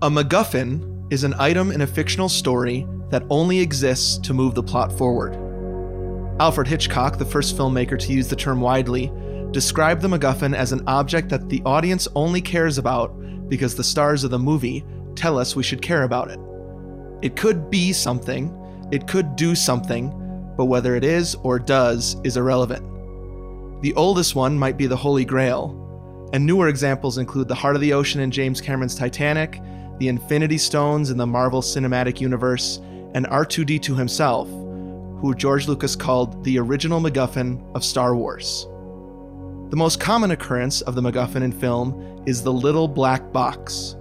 A MacGuffin is an item in a fictional story that only exists to move the plot forward. Alfred Hitchcock, the first filmmaker to use the term widely, described the MacGuffin as an object that the audience only cares about because the stars of the movie tell us we should care about it. It could be something, it could do something, but whether it is or does is irrelevant. The oldest one might be the Holy Grail, and newer examples include the Heart of the Ocean in James Cameron's Titanic, the Infinity Stones in the Marvel Cinematic Universe, and R2D2 himself, who George Lucas called the original MacGuffin of Star Wars. The most common occurrence of the MacGuffin in film is the little black box,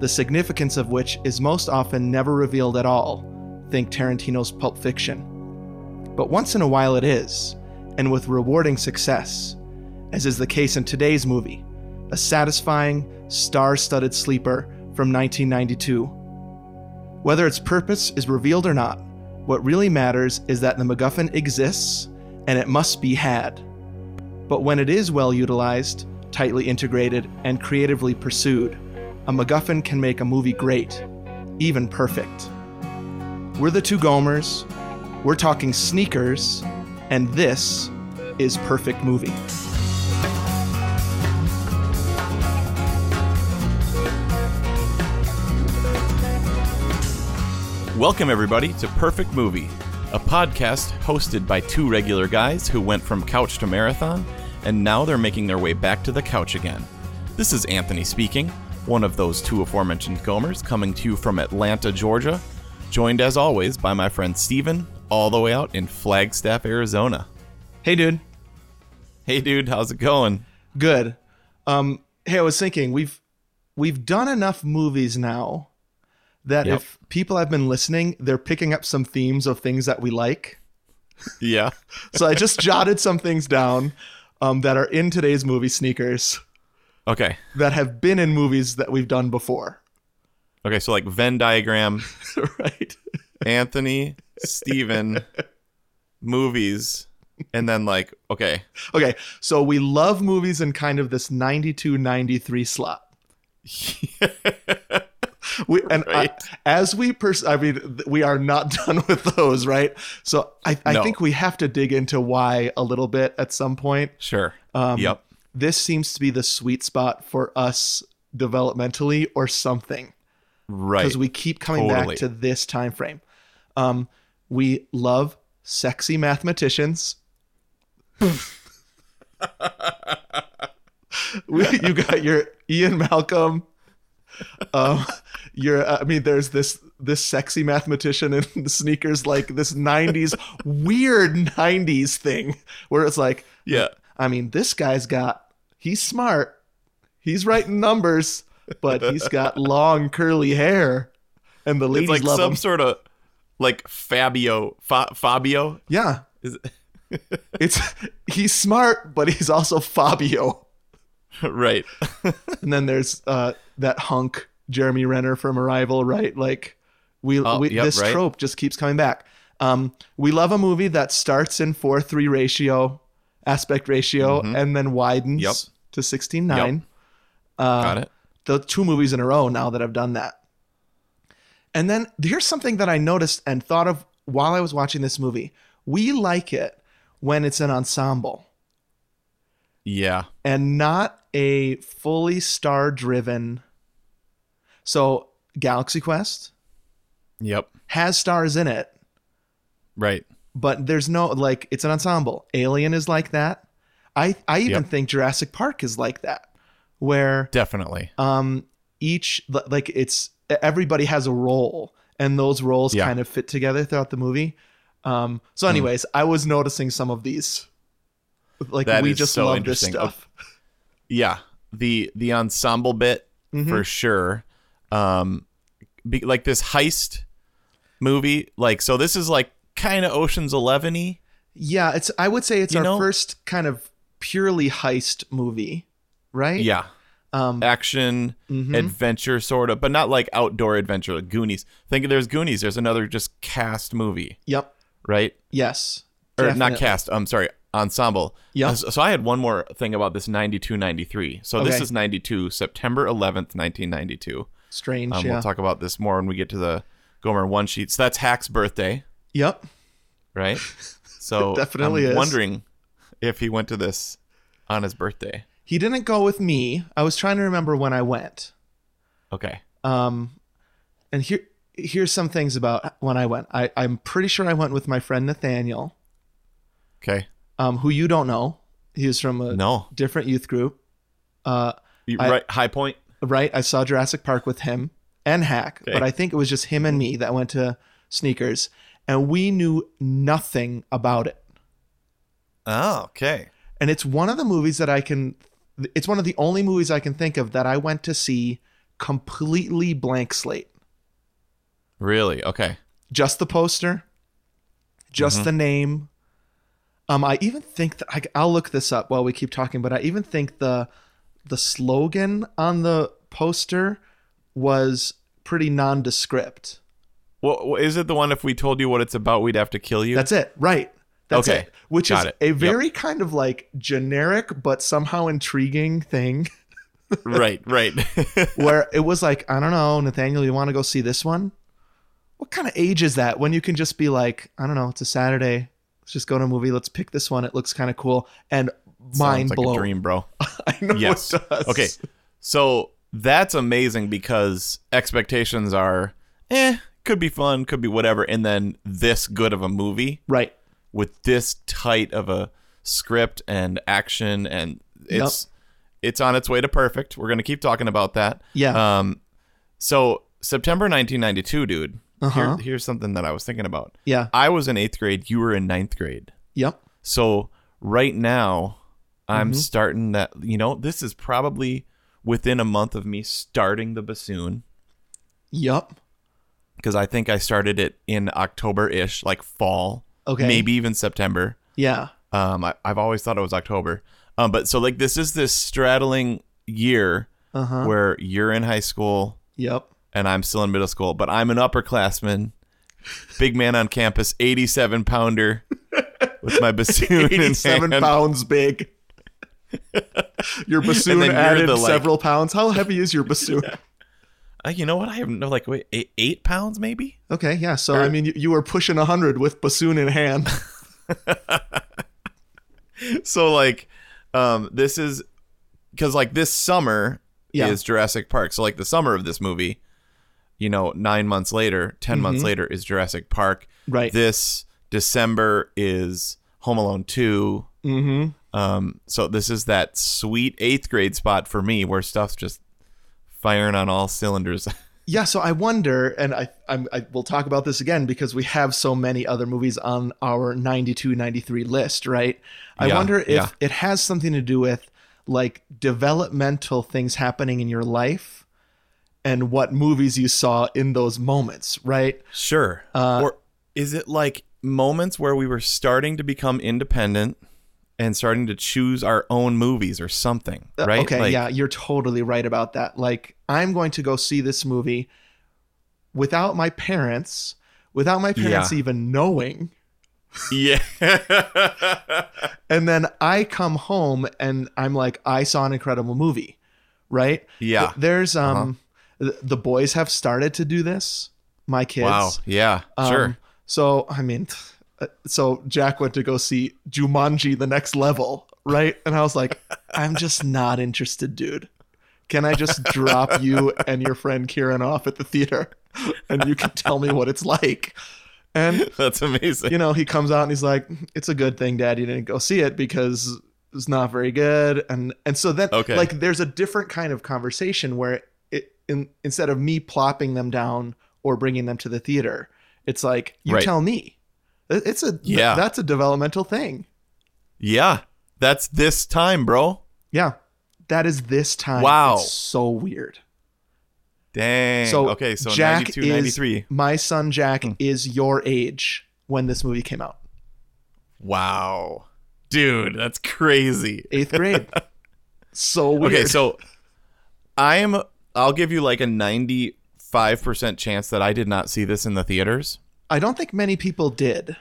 the significance of which is most often never revealed at all. Think Tarantino's Pulp Fiction. But once in a while it is, and with rewarding success, as is the case in today's movie, a satisfying, star studded sleeper from 1992. Whether its purpose is revealed or not, what really matters is that the MacGuffin exists and it must be had. But when it is well utilized, tightly integrated, and creatively pursued, a MacGuffin can make a movie great, even perfect. We're the two Gomers, we're talking sneakers, and this is Perfect Movie. Welcome, everybody, to Perfect Movie, a podcast hosted by two regular guys who went from couch to marathon, and now they're making their way back to the couch again. This is Anthony speaking, one of those two aforementioned Gomers, coming to you from Atlanta, Georgia, joined as always by my friend Steven, all the way out in Flagstaff, Arizona. Hey, dude. Hey, dude, how's it going? Good. Um, hey, I was thinking we've we've done enough movies now that Yep. if people have been listening, they're picking up some themes of things that we like. Yeah. So I just jotted some things down um, that are in today's movie sneakers Okay. that have been in movies that we've done before. Okay, so like Venn diagram, right. Anthony, Steven, movies, and then like, okay. Okay. So we love movies in kind of this 92 93 slot. we and I- as we pers- I mean we are not done with those, right? So I, I No. think we have to dig into why a little bit at some point. Sure. Um, yep. This seems to be the sweet spot for us developmentally or something Right. because we keep coming Totally. back to this time frame. Um, we love sexy mathematicians. we, you got your Ian Malcolm. Um, your I mean, there's this this sexy mathematician in the sneakers, like this '90s weird '90s thing where it's like, yeah. I mean, this guy's got he's smart, he's writing numbers, but he's got long curly hair, and the ladies It's like love some him. sort of like Fabio, Fa- Fabio. Yeah, Is it's he's smart, but he's also Fabio. right. And then there's uh, that hunk Jeremy Renner from Arrival, right? Like we, Oh, we yep, this right. trope just keeps coming back. Um, we love a movie that starts in four three ratio, aspect ratio, and then widens Mm-hmm. Yep. to sixteen nine. Got it. the two movies in a row now that I've done that. And then here's something that I noticed and thought of while I was watching this movie. We like it when it's an ensemble Yeah. and not a fully star driven. So, Galaxy Quest Yep. has stars in it, Right. but there's no like it's an ensemble. Alien is like that. I I even Yep. think Jurassic Park is like that where Definitely. um each like it's everybody has a role and those roles Yeah. kind of fit together throughout the movie um so Hmm. anyways i was noticing some of these like That we just so love this stuff Yeah. The the ensemble bit Mm-hmm. for sure. Um, be, like this heist movie. Like so, this is like kind of Ocean's Eleven y. yeah it's i would say it's You our know- first kind of purely heist movie right Yeah. um Action mhm. adventure sort of, but not like outdoor adventure like Goonies. Think there's Goonies. There's another just cast movie, yep right? yes or not cast i'm sorry ensemble Yeah. Uh, so so i had one more thing about this 92 93 so this is 92 september 11th 1992 Strange. Um, yeah. We'll talk about this more when we get to the Gomer one sheet. So that's Hack's birthday, yep. right? So definitely I'm is. wondering if he went to this on his birthday. He didn't go with me. I was trying to remember when I went. Okay. Um, and here here's some things about when I went. I I'm pretty sure I went with my friend Nathaniel, Okay. um, who you don't know. He was from a No. different youth group. Uh, You- I- right. High Point. Right. I saw Jurassic Park with him and Hack, Okay. but I think it was just him and me that went to sneakers, and we knew nothing about it. Oh, okay. And it's one of the movies that I can. It's one of the only movies I can think of that I went to see completely blank slate. Really? Okay. just the poster, just the name. Um, I even think that I, I'll look this up while we keep talking, but I even think the the slogan on the poster was pretty nondescript. Well, is it the one if we told you what it's about, we'd have to kill you? That's it, right? That's Okay, it. Which got is it. a Yep. very kind of like generic but somehow intriguing thing. right, right. where it was like, I don't know, Nathaniel, you want to go see this one? What kind of age is that when you can just be like, I don't know, it's a Saturday. Let's just go to a movie. Let's pick this one. It looks kind of cool. And mind Sounds like blown. a dream, bro. I know Yes. it does. Okay. So that's amazing because expectations are, eh, could be fun, could be whatever, and then this good of a movie Right. with this tight of a script and action, and it's it's on its way to perfect. We're gonna keep talking about that. Yeah. Um. So September 1992, dude. Uh-huh. Here, here's something that I was thinking about. yeah. I was in eighth grade. You were in ninth grade. Yep. So right now, I'm Mm-hmm. starting that. You know, this is probably within a month of me starting the bassoon Yep. because I think I started it in October ish, like fall, Okay. maybe even September. Yeah. Um, I, I've always thought it was October. Um, but so like this is this straddling year Uh huh. where you're in high school Yep. and I'm still in middle school, but I'm an upperclassman, big man on campus, 87 pounder with my bassoon in 87 hand. pounds big. Your bassoon added the, like- several pounds. How heavy is your bassoon? Uh, you know what? I have no like wait eight, eight pounds maybe. Okay, yeah. So I mean, you, you were pushing hundred with bassoon in hand. So like, um, this is because like this summer Yeah. is Jurassic Park. So like the summer of this movie, you know, nine months later, 10 months later is Jurassic Park. Mm-hmm. Right. This December is Home Alone two. mm-hmm. Um, so this is that sweet eighth grade spot for me where stuff's just firing on all cylinders. Yeah, so I wonder, and I, I'm, I will talk about this again because we have so many other movies on our 92, 93 list, right? I Yeah, wonder if yeah. it has something to do with like developmental things happening in your life and what movies you saw in those moments, right? Sure. Uh, or is it like moments where we were starting to become independent and starting to choose our own movies or something, Uh, right? Okay, Like, yeah, you're totally right about that. Like, I'm going to go see this movie without my parents, without my parents Yeah. even knowing. Yeah. And then I come home and I'm like, I saw an incredible movie, right? Yeah. Uh-huh. There's um, th- the boys have started to do this. My kids. wow. Yeah. Um, sure. So I mean, uh, Uh, so Jack went to go see Jumanji: The Next Level, right? And I was like, I'm just not interested, dude. Can I just drop you and your friend Kieran off at the theater, and you can tell me what it's like? And That's amazing. you know, he comes out and he's like, "It's a good thing Dad you didn't go see it because it's not very good." And and so then, Okay. like, there's a different kind of conversation where it in, instead of me plopping them down or bringing them to the theater, it's like you Right. tell me. It- It's a Yeah. that's a developmental thing. yeah. That's this time, bro. Yeah, that is this time. Wow. It's so weird. Dang. So okay. So Jack 92, is 93. my son Jack Hmm. is your age when this movie came out, Wow. Dude, that's crazy. eighth grade. so weird. Okay, so I am I'll give you like a 95% chance that I did not see this in the theaters. I don't think many people did.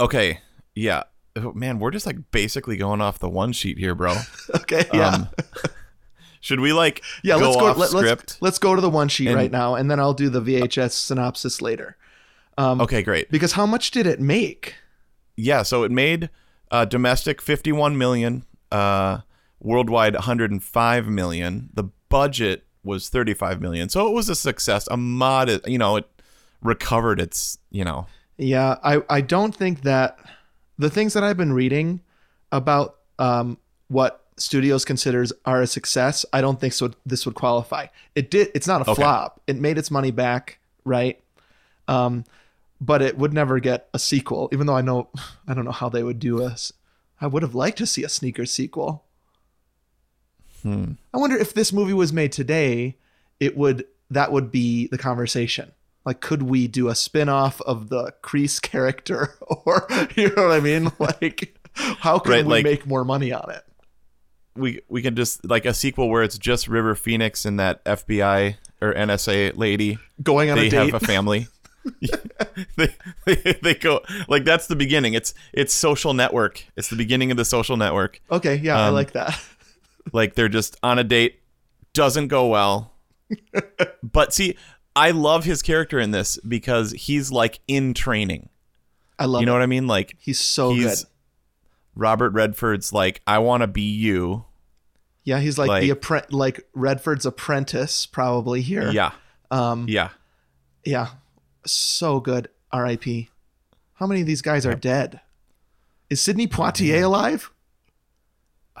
Okay. Yeah. Oh, man, we're just like basically going off the one sheet here, bro. Okay, yeah. Um, Should we like Yeah, go let's go. off Let, script? let's let's go to the one sheet And- right now, and then I'll do the VHS synopsis later. okay, great. Because how much did it make? Yeah, so it made uh, domestic 51 million, uh, worldwide 105 million. The budget was 35 million, so it was a success. A modest, you know, it recovered its, you know, Yeah, I I don't think that the things that I've been reading about um, what studios considers are a success, I don't think so. This would qualify. It did. It's not a Okay. flop. It made its money back, right? Um, but it would never get a sequel. Even though I know, I don't know how they would do a. I would have liked to see a sneaker sequel. hmm. I wonder if this movie was made today, it would that would be the conversation. Like, could we do a spin-off of the Crease character? Or you know what I mean? Like, how can Right, we like- make more money on it? we we can just like a sequel where it's just River Phoenix and that FBI or NSA lady. Going on they a date. have a family. they, they they go like that's the beginning. It's it's social network. It's the beginning of the social network. okay, yeah, I um, like that. Like they're just on a date, doesn't go well. but see, I love his character in this because he's like in training. I love You know it. what I mean? Like He's so he's good. Robert Redford's like, I want to be you. Yeah, he's like, like- the appre- like Redford's apprentice, probably here. Yeah, Um. yeah. Yeah. So good. R.I.P. How many of these guys are dead? Is Sidney Poitier alive?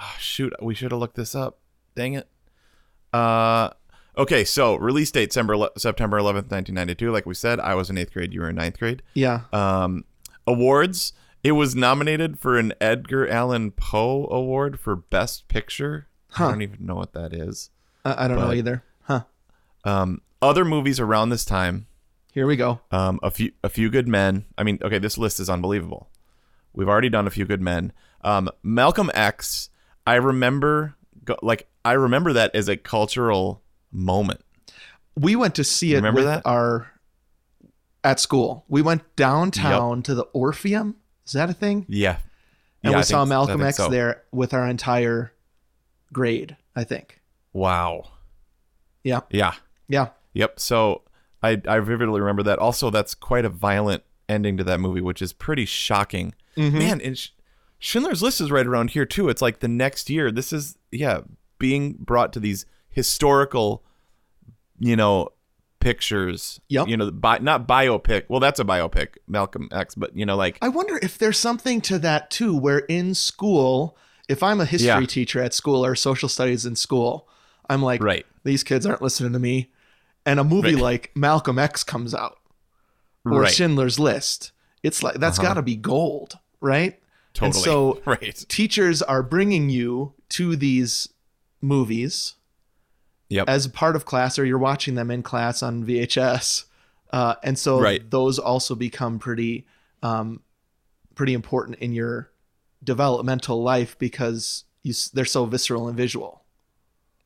Oh, shoot, we should have looked this up. Dang it. Uh, okay, so release date September September eleventh, nineteen ninety two. Like we said, I was in eighth grade. You were in ninth grade. Yeah. Um, awards. It was nominated for an Edgar Allan Poe Award for Best Picture. Huh. I don't even know what that is. I, I don't know either. Huh. Um, other movies around this time. Here we go. Um, a few, a few good men. I mean, okay, this list is unbelievable. We've already done a few good men. Um, Malcolm X. I remember, like, I remember that as a cultural moment. We went to see it Remember with that? our at school. We went downtown to the Orpheum. Is that a thing? Yeah, And Yeah, I we saw think- I Malcolm think X so. there with our entire grade, I think. Wow. Yeah. Yeah. Yeah. Yep. So I I vividly remember that. Also, that's quite a violent ending to that movie, which is pretty shocking. Mhm. Man, and Sch- Schindler's List is right around here too. It's like the next year. This is yeah, being brought to these historical, you know, pictures. Yep. You know, bi- not biopic. Well, that's a biopic, Malcolm X. But you know, like I wonder if there's something to that too, where in school, if I'm a history Yeah. teacher at school or social studies in school, I'm like, right, these kids aren't listening to me. And a movie Right. like Malcolm X comes out or right, Schindler's List. It's like that's Uh-huh. got to be gold, right? totally. And so right. teachers are bringing you to these movies Yep. as part of class, or you're watching them in class on VHS, uh, and so Right. those also become pretty, um, pretty important in your developmental life because you s- they're so visceral and visual.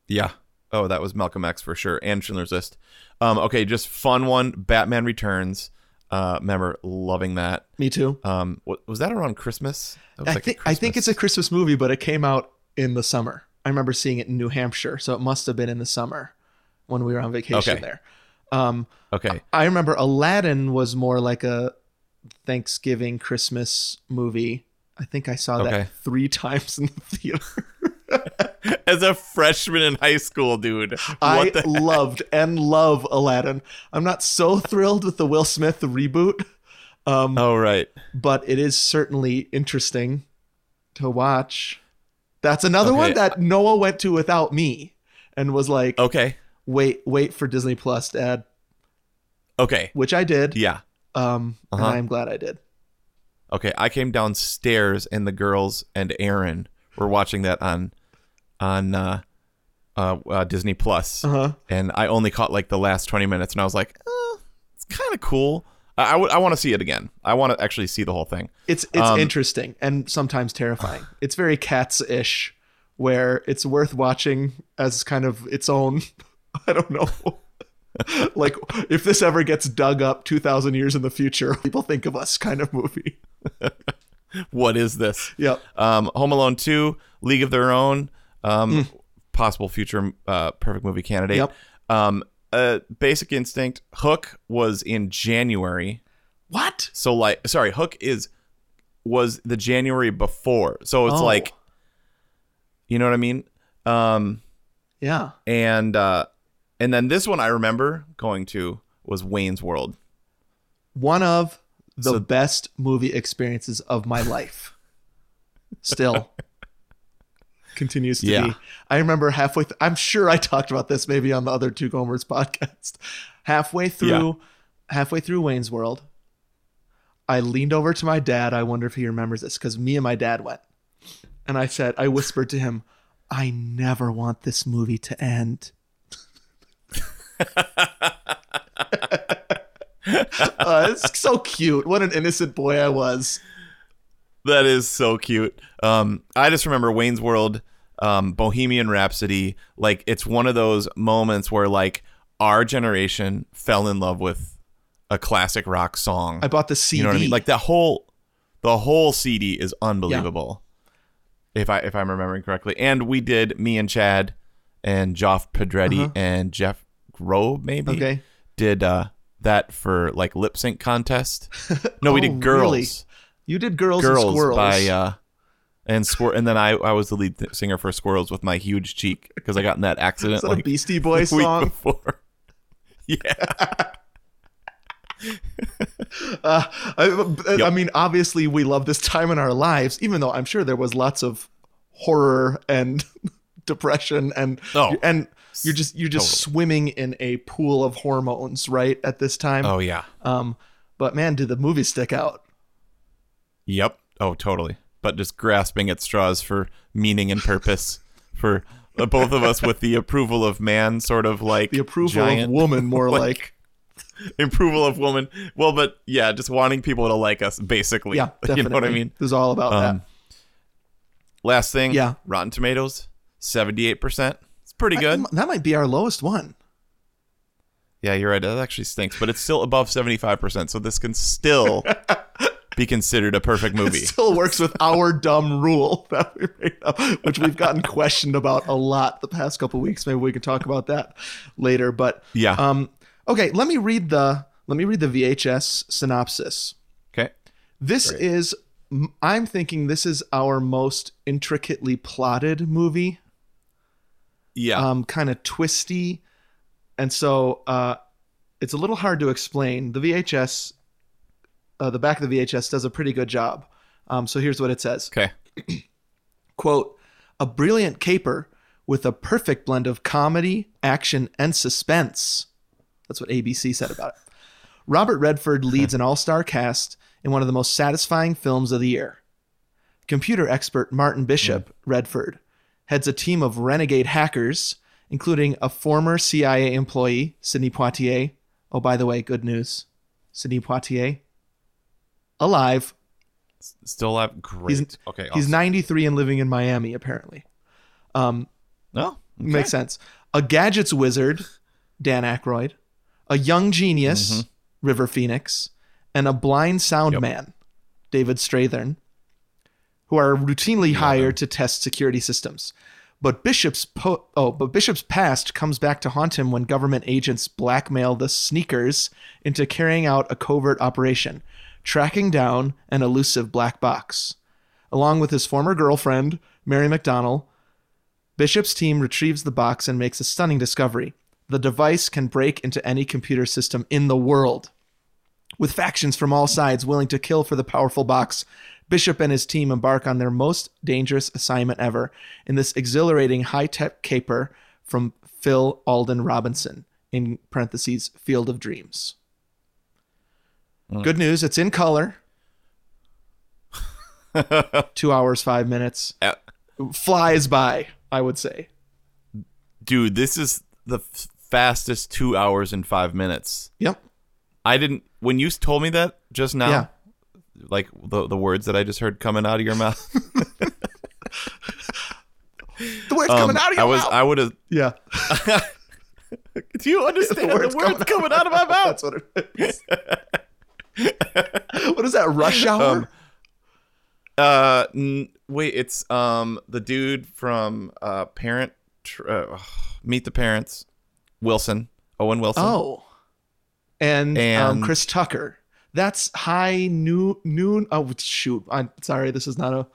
Yeah. Oh, that was Malcolm X for sure, and Schindler's List. Um, okay, just fun one. Batman Returns. Uh, remember loving that. Me too. Um, was that around Christmas? That was I like think I think it's a Christmas- Christmas movie, but it came out in the summer. I remember seeing it in New Hampshire, so it must have been in the summer when we were on vacation Okay. there. Um, okay. I remember Aladdin was more like a Thanksgiving Christmas movie. I think I saw that Okay. three times in the theater. As a freshman in high school, dude. I loved and love Aladdin. I'm not so thrilled with the Will Smith reboot, um, Oh right. but it is certainly interesting to watch. That's another Okay. one that Noah went to without me and was like, Okay. "Wait, wait for Disney Plus, Dad," Okay. which I did. Yeah. Um, Uh-huh. and I'm glad I did. Okay. I came downstairs and the girls and Aaron were watching that on on uh, uh, uh, Disney Plus. Uh huh. and I only caught like the last 20 minutes and I was like, eh, it's kind of cool. I, I, want to see it again. I want to actually see the whole thing. It's it's Um, interesting and sometimes terrifying. It's very cats-ish, where it's worth watching as kind of its own. I don't know. like if this ever gets dug up 2,000 years in the future, people think of us kind of movie. What is this? Yep. Um, Home Alone 2, League of Their Own. Um, possible future uh, perfect movie candidate. Yep. Um, uh, Basic Instinct. Hook was in January. What? So like, sorry, Hook is was the January before. So it's Oh. like, you know what I mean? Um, Yeah. and uh, and then this one I remember going to was Wayne's World. One of the So- best movie experiences of my life. Still continues to Yeah. be. I remember halfway. Th- I'm sure I talked about this maybe on the other two Gomers podcast. Halfway through, halfway through Wayne's World, I leaned over to my dad. I wonder if he remembers this because me and my dad went, and I said, I whispered to him, "I never want this movie to end." uh, it's so cute. What an innocent boy I was. That is so cute. Um, I just remember Wayne's World, um, Bohemian Rhapsody. Like it's one of those moments where like our generation fell in love with a classic rock song. I bought the CD. You know what I mean? Like the whole, the whole CD is unbelievable. If I if I'm remembering correctly, and we did me and Chad and Joff Pedretti Uh-huh. and Jeff Grobe maybe okay. did uh, that for like lip sync contest. No, we Oh, did girls really? You did girls, girls and squirrels. by uh and squir- and then I I was the lead th- singer for Squirrels with my huge cheek because I got in that accident that like a Beastie week song? before. yeah, Uh, I, I Yep. mean, obviously, we love this time in our lives, even though I'm sure there was lots of horror and depression, and Oh, and you're just you're just swimming in a pool of hormones, right? At this time, oh yeah, um, but man, did the movie stick out? Yep, oh totally. But just grasping at straws for meaning and purpose for both of us with the approval of man, sort of like The approval giant, of woman, more like- like, approval of woman. Well, but yeah, just wanting people to like us, basically. yeah, definitely. you know what I mean. This is all about Um, that. Last thing, Yeah. Rotten Tomatoes, seventy-eight percent. It's pretty good. That, that might be our lowest one. Yeah, you're right. That actually stinks, but it's still above seventy-five percent, so this can still be considered a perfect movie. It still works with our dumb rule that we made up, which we've gotten questioned about a lot the past couple weeks. Maybe we can talk about that later. But Yeah. um, okay, let me read the let me read the VHS synopsis. Okay. This is I'm thinking this is our most intricately plotted movie, Yeah. um, kind of twisty, and so uh, it's a little hard to explain. The VHS, uh, the back of the VHS does a pretty good job. Um, so here's what it says. okay. quote, a brilliant caper with a perfect blend of comedy, action, and suspense. That's what ABC said about it. Robert Redford leads an all star cast in one of the most satisfying films of the year. Computer expert Martin Bishop Redford heads a team of renegade hackers, including a former CIA employee, Sidney Poitier. Oh, by the way, good news Sidney Poitier, alive. Still alive. Great. He's- okay. He's 93 and living in Miami, apparently. Um, No. okay. Makes sense. A gadgets wizard, Dan Aykroyd, a young genius, River Phoenix, and a blind sound Yep. man, David Strathairn, who are routinely hired to test security systems. But Bishop's po- oh, but Bishop's past comes back to haunt him when government agents blackmail the sneakers into carrying out a covert operation, tracking down an elusive black box. Along with his former girlfriend, Mary McDonnell, Bishop's team retrieves the box and makes a stunning discovery. The device can break into any computer system in the world. With factions from all sides willing to kill for the powerful box, Bishop and his team embark on their most dangerous assignment ever in this exhilarating high tech caper from Phil Alden Robinson, in parentheses, Field of Dreams. Good news, it's in color. Two hours, five minutes. Uh, Flies by, I would say. Dude, this is the f- fastest two hours and five minutes. Yep. I didn't. When you told me that just now, Yeah. like the the words that I just heard coming out of your mouth, The words um, coming out of your I was mouth. I would have. yeah. Do you understand the words, coming, out of my mouth? That's what it is. What is that? Rush hour? Um, Uh, n- wait, it's um the dude from uh Parent tr- uh, Meet the Parents, Wilson, Owen Wilson. Oh, and, um, And- Chris Tucker. That's high noon. Noon. Oh shoot! I'm sorry. This is not a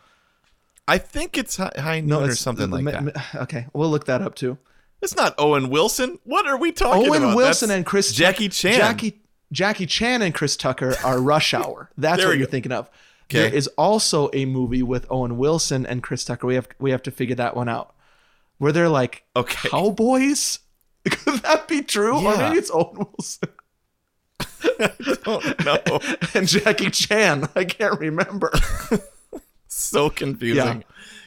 I think it's High, high Noon no. or something like that. Okay, we'll look that up too. It's not Owen Wilson. What are we talking Owen about? Owen Wilson That's and Chris Jackie Chan. Jackie Jackie Chan and Chris Tucker are Rush Hour. That's what you're go. thinking of. Okay. There is also a movie with Owen Wilson and Chris Tucker. We have we have to figure that one out. Where they're like Okay. cowboys. Could that be true? Or Yeah. maybe it's Owen Wilson don't know. and Jackie Chan. I can't remember. so confusing. Yeah.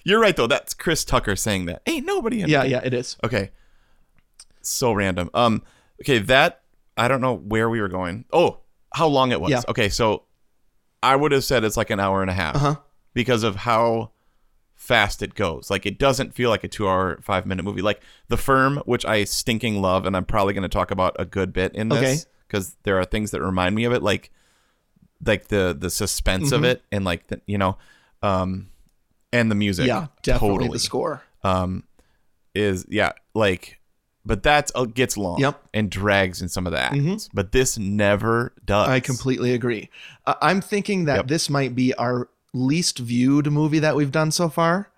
You're right though. That's Chris Tucker saying that. Ain't nobody in yeah, yeah, it is. Okay. So random. Um okay, that I don't know where we were going. Oh, how long it was. Yeah. Okay, so I would have said it's like an hour and a half Uh-huh. because of how fast it goes. Like it doesn't feel like a 2 hour 5 minute movie. Like The Firm, which I stinking love and I'm probably going to talk about a good bit in this cuz there are things that remind me of it like like the the suspense Mm-hmm. of it and like the, you know um and the music. Yeah, definitely totally the score. um is yeah like but that's uh, gets long Yep. Mm-hmm. and drags in some of the acts but this never does I completely agree. Uh, I'm thinking that Yep. this might be our least viewed movie that we've done so far.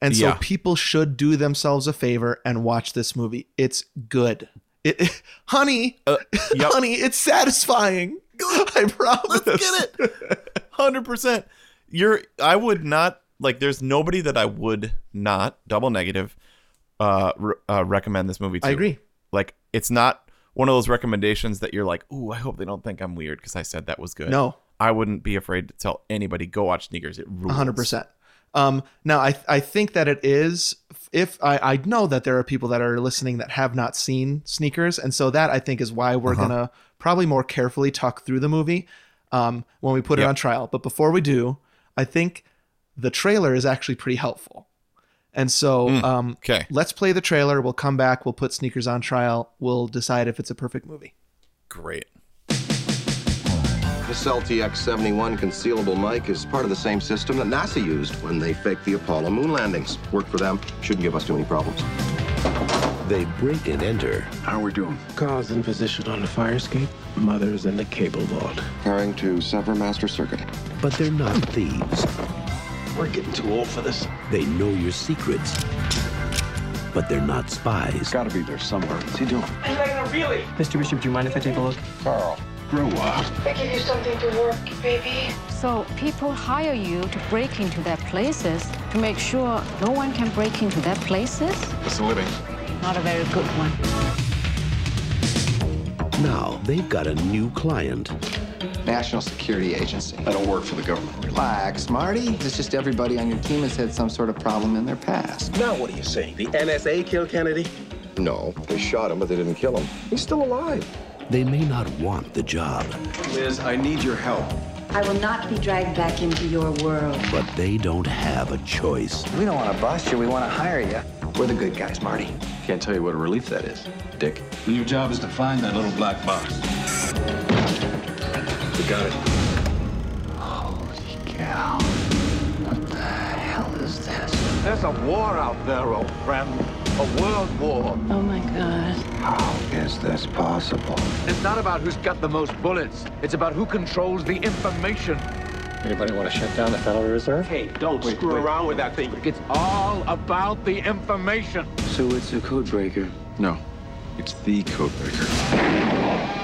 And so Yeah. people should do themselves a favor and watch this movie. It's good. It, honey, Uh, yep. honey, it's satisfying. I promise. let's get it 100% you're i would not like there's nobody that i would not double negative uh, re- uh recommend this movie to I agree. like it's not one of those recommendations that you're like ooh i hope they don't think i'm weird because i said that was good No, i wouldn't be afraid to tell anybody go watch sneakers it rules. hundred percent. Um, now I I think that it is. If I I know that there are people that are listening that have not seen Sneakers, and so that I think is why we're Uh-huh. gonna probably more carefully talk through the movie um, when we put it on trial. But before we do, I think the trailer is actually pretty helpful. And so um, okay let's play the trailer. We'll come back. We'll put Sneakers on trial. We'll decide if it's a perfect movie. great This LTX-71 concealable mic is part of the same system that NASA used when they faked the Apollo moon landings. Worked for them. Shouldn't give us too many problems. They break and enter. How are we doing? Carl's in position on the fire escape, mothers in the cable vault. Preparing to sever master circuit. But they're not thieves. We're getting too old for this. They know your secrets. But they're not spies. Gotta be there somewhere. What's he doing? Mr. Bishop, do you mind if I take a look? Carl, grow up. I give you something to work, baby. So people hire you to break into their places to make sure no one can break into their places? It's a living. Not a very good one. Now they've got a new client. National Security Agency. I don't work for the government. Relax, Marty. It's just everybody on your team has had some sort of problem in their past. Now what are you saying? The NSA killed Kennedy? No, they shot him, but they didn't kill him. He's still alive. They may not want the job, Liz, I need your help. I will not be dragged back into your world. but they don't have a choice. We don't want to bust you. We want to hire you. We're the good guys, Marty. Can't tell you what a relief that is, Dick. And your job is to find that little black box. We got it. Holy cow. What the hell is this? There's a war out there, old friend. A world war. Oh my God. How is this possible? It's not about who's got the most bullets. It's about who controls the information. Anybody want to shut down the Federal Reserve? Hey, don't screw around with that thing. It's all about the information. So it's a code breaker. No, it's the codebreaker. Battle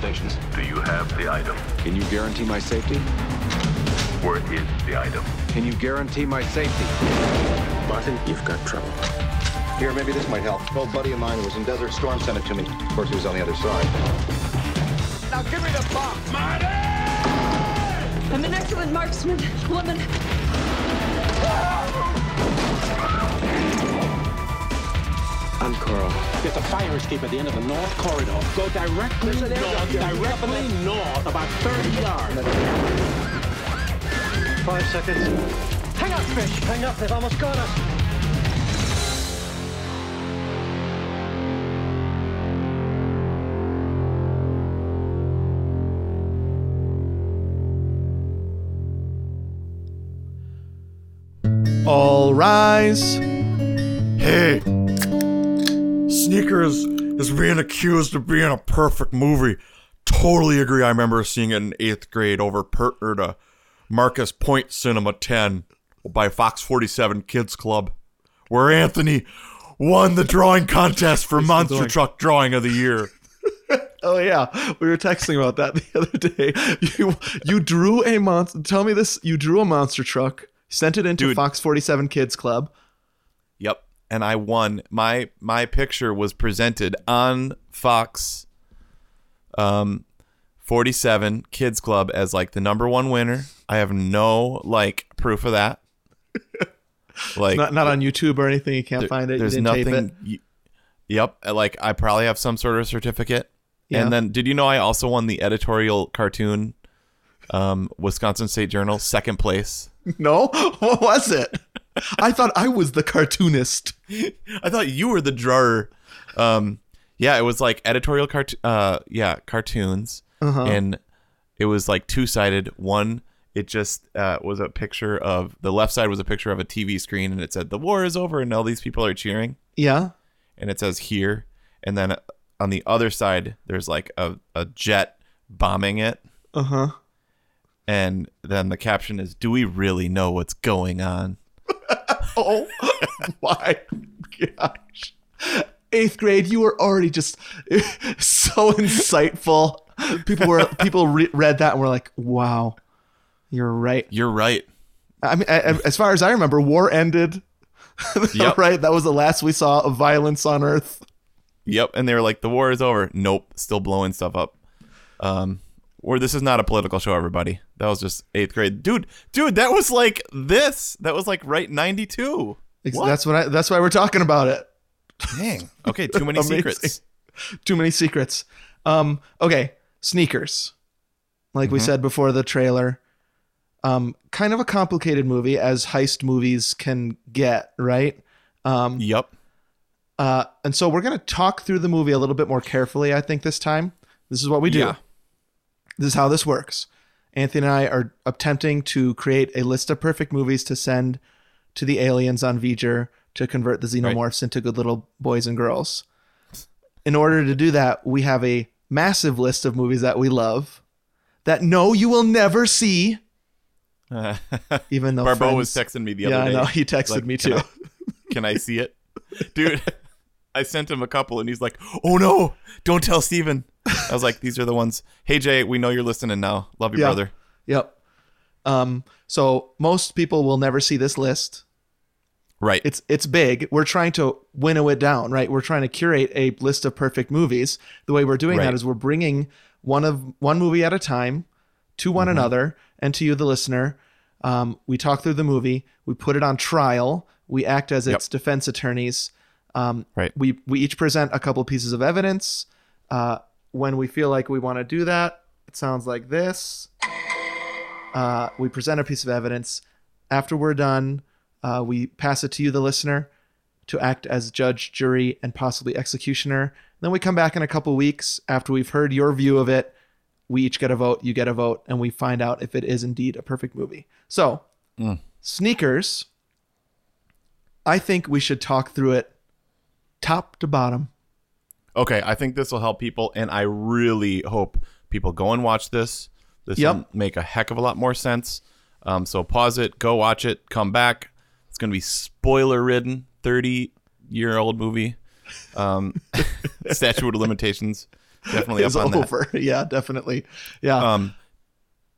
stations. Do you have the item? Can you guarantee my safety? Where is the item? Can you guarantee my safety? Martin, you've got trouble. Here, maybe this might help. An old buddy of mine who was in Desert Storm sent it to me. Of course, he was on the other side. Now give me the box, Marty! I'm an excellent marksman, woman. Ah! I'm Carl. There's a fire escape at the end of the north corridor. Go directly north, directly north, about 30 yards. Five seconds. Hang up, fish. Hang up, they've almost got us. All rise. Is being accused of being a perfect movie. Totally agree. I remember seeing it in eighth grade over per- or the Marcus Point Cinema 10 by Fox 47 Kids Club, where Anthony won the drawing contest for Monster doing. Truck Drawing of the Year. Oh yeah, we were texting about that the other day. You you drew a monster. Tell me this. You drew a monster truck. Sent it into Dude. Fox 47 Kids Club. And I won. My my picture was presented on Fox um 47 Kids Club as like the number one winner. I have no like proof of that. like not not on YouTube or anything. You can't there- find it. You There's nothing. yep. Like I probably have some sort of certificate. Yeah. And then did you know I also won the editorial cartoon um Wisconsin State Journal second place? No, what was it? I thought I was the cartoonist. I thought you were the drawer. Um, yeah, it was like editorial cart. Uh, yeah, cartoons, Uh-huh. and it was like two sided. One, it just uh, was a picture of the left side was a picture of a TV screen, and it said the war is over, and all these people are cheering, Yeah. and it says here, and then on the other side there's like a a jet bombing it, Uh huh. and then the caption is, "Do we really know what's going on?" Oh my gosh. Eighth grade, you were already just so insightful. People were people re- read that and were like, "Wow, you're right." You're right. I mean, I- I- as far as I remember, war ended. Yep. right, that was the last we saw of violence on Earth. Yep, and they were like, "The war is over." Nope, still blowing stuff up. Um, or this is not a political show, everybody. That was just eighth grade, dude. Dude, that was like this. That was like right ninety two. That's what I. That's why we're talking about it. Dang. Okay, too many secrets. Too many secrets. Um. Okay, sneakers. Like we Mhm. said before the trailer. Um, kind of a complicated movie as heist movies can get, right? Um, yep. Uh, and so we're gonna talk through the movie a little bit more carefully. I think this time. This is what we do. Yeah. This is how this works. Anthony and I are attempting to create a list of perfect movies to send to the aliens on V'ger to convert the xenomorphs into good little boys and girls. In order to do that, we have a massive list of movies that we love that no, you will never see. Even though Barbeau friends- was texting me the other Yeah, other I day. know. He texted Like, me "Can too." I- Can I see it, dude? I sent him a couple, and he's like, "Oh no, don't tell Steven. I was like, "These are the ones." Hey Jay, we know you're listening now. Love you, brother. Yep. Um, so most people will never see this list. Right. It's it's big. We're trying to winnow it down, right? We're trying to curate a list of perfect movies. The way we're doing Right. that is we're bringing one of one movie at a time to one Mhm. another and to you, the listener. Um, we talk through the movie. We put it on trial. We act as its defense attorneys. Um, Right. We we each present a couple pieces of evidence. Uh, when we feel like we want to do that, it sounds like this. Uh, we present a piece of evidence. After we're done, uh, we pass it to you, the listener, to act as judge, jury, and possibly executioner. then we come back in a couple weeks after we've heard your view of it. We each get a vote, you get a vote, and we find out if it is indeed a perfect movie. So, Mm. sneakers, I think we should talk through it top to bottom. Okay, I think this will help people, and I really hope people go and watch this. This Yep. will make a heck of a lot more sense. Um, so pause it, go watch it, come back. It's going to be spoiler ridden, 30 year old movie. Um, statute of limitations definitely Is up on over. Yeah, definitely. Yeah. Um,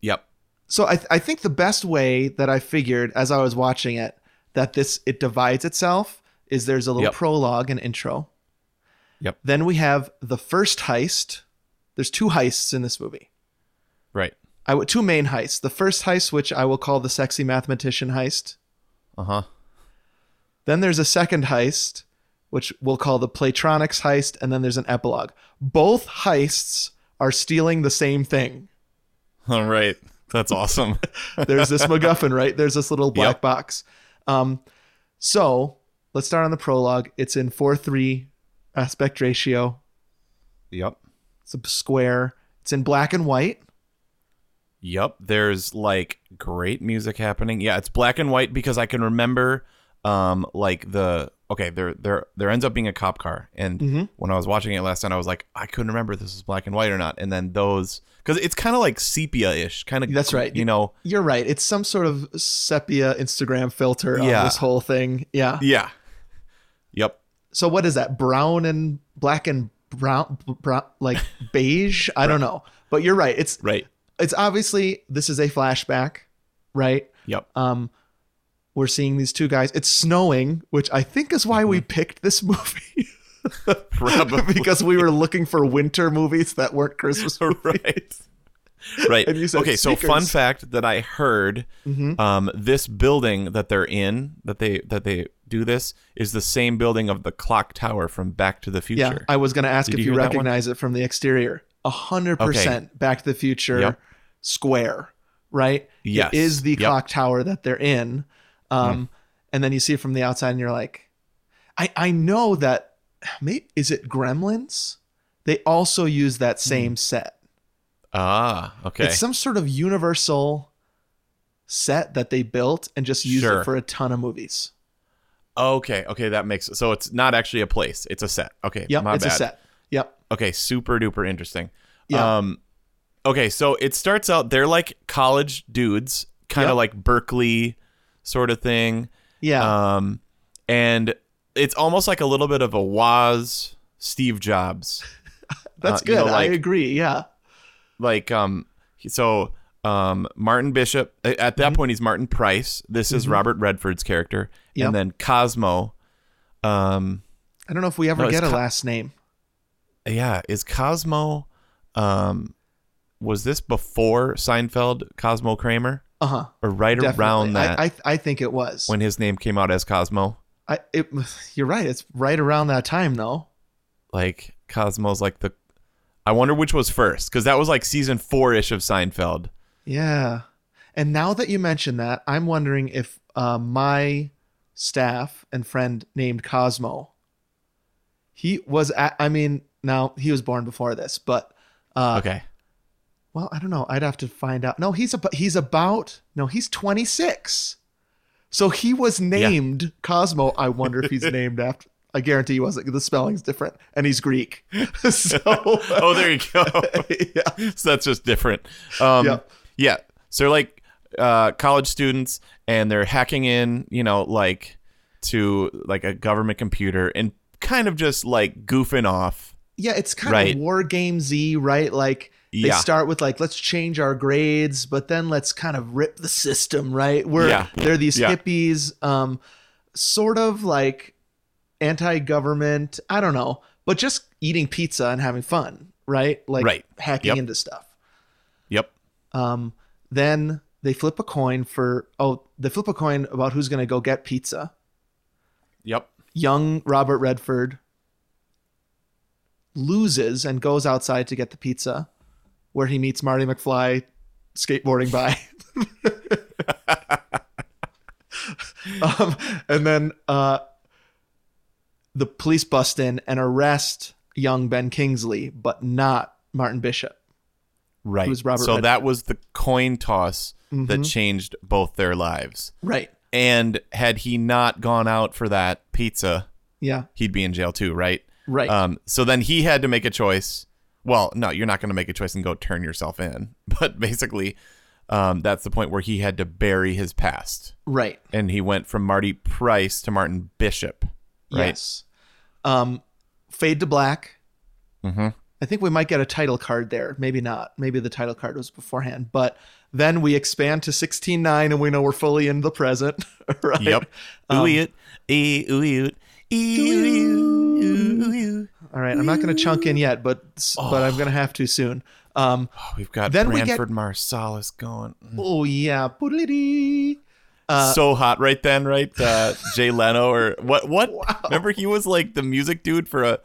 yep. So I, I think the best way that I figured as I was watching it that this it divides itself is there's a little Yep. prologue and intro. Yep. Then we have the first heist. There's two heists in this movie. Right. I would two main heists. The first heist, which I will call the sexy mathematician heist. Uh huh. Then there's a second heist, which we'll call the Playtronics heist, and then there's an epilogue. Both heists are stealing the same thing. All right. That's awesome. There's this MacGuffin, right? There's this little black Yep. box. Um, so let's start on the prologue. It's in 4 3 aspect ratio. Yep. It's a square. It's in black and white. Yep, there's like great music happening. Yeah, it's black and white because I can remember um like the okay, there there there ends up being a cop car and Mhm. when I was watching it last night I was like I couldn't remember if this was black and white or not. And then those cuz it's kind of like sepia-ish, kind of That's right. You know. You're right. It's some sort of sepia Instagram filter on this whole thing. Yeah. Yeah. Yep. So what is that? Brown and black and brown, brown like beige? I don't know. But you're right. It's Right. it's obviously this is a flashback, right? Yep. Um we're seeing these two guys. It's snowing, which I think is why we picked this movie. Probably. because we were looking for winter movies that weren't Christmas movies. right. Right. And you said okay, so fun fact that I heard Mhm. um this building that they're in that they that they do this is the same building of the clock tower from Back to the Future. Yeah. I was going to ask Did if you you, hear that one? recognize it from the exterior. A hundred percent Back to the Future Yep. square, right? Yes. it is the Yep. clock tower that they're in. Um, and then you see it from the outside, and you're like, I I know that. Maybe, is it Gremlins? They also use that same set. ah, okay. It's some sort of universal set that they built and just used Sure. it for a ton of movies. Okay, okay, that makes so it's not actually a place, it's a set. Okay, yeah, my it's bad. a set. Yep. Okay, super duper interesting. Yeah. Um okay, so it starts out they're like college dudes, kind of Yep. like Berkeley sort of thing. Yeah. Um and it's almost like a little bit of a Woz Steve Jobs. That's uh, you good. know, like- I agree. Yeah. Like um so um Martin Bishop at that point he's Martin Price. This is Mhm. Robert Redford's character. Yep. And then Cosmo um I don't know if we ever No, get a Co- last name. yeah, is Cosmo um was this before Seinfeld Cosmo Kramer Uh huh. or right around that I, I I think it was. when his name came out as Cosmo? I it, you're right. It's right around that time though. Like Cosmo's like the I wonder which was first cuz that was like season 4ish of Seinfeld. Yeah. And now that you mention that, I'm wondering if uh, my staff and friend named Cosmo, he was, at, I mean, now he was born before this, but, uh, Okay. well, I don't know. I'd have to find out. No, he's about, he's about, no, he's 26. So he was named Cosmo. I wonder if he's named after, I guarantee he wasn't. The spelling's different and he's Greek. so, oh, there you go. yeah. so that's just different. Um, Yeah. Yeah. So they're like uh, college students, and they're hacking in, you know, like to like a government computer, and kind of just like goofing off. Yeah, it's kind Right. of WarGames-y, right? Like they Yeah. start with like let's change our grades, but then let's kind of rip the system, right? Where Yeah. they're these Yeah. hippies, um, sort of like anti-government. I don't know, but just eating pizza and having fun, right? Like Right. hacking Yep. into stuff. Um, then they flip a coin for oh, they flip a coin about who's gonna go get pizza. Yep. young Robert Redford loses and goes outside to get the pizza, where he meets Marty McFly skateboarding by. um, and then uh, the police bust in and arrest young Ben Kingsley, but not Martin Bishop. Right. Who's Robert so Redford. that was the coin toss that Mhm. changed both their lives. Right. And had he not gone out for that pizza, Yeah. he'd be in jail too, right? Right. Um, so then he had to make a choice. Well, no, you're not going to make a choice and go turn yourself in. But basically, um, that's the point where he had to bury his past. Right. And he went from Marty Price to Martin Bishop. Right. Yes. Um, fade to black. Mm-hmm. I think we might get a title card there. Maybe not. Maybe the title card was beforehand. But then we expand to 16.9 and we know we're fully in the present. right? Yep. Um, ooh, eat, ee, ooh, eat, ee, ooh, ooh, ooh. all right. I'm not going to chunk in yet, but but I'm going to have to soon. Um, Oh, we've got Then we get- Branford Marsalis going. Mm. oh, yeah. Uh, so hot right then, right? Uh, Jay Leno or what? What? Remember he was like the music dude for a,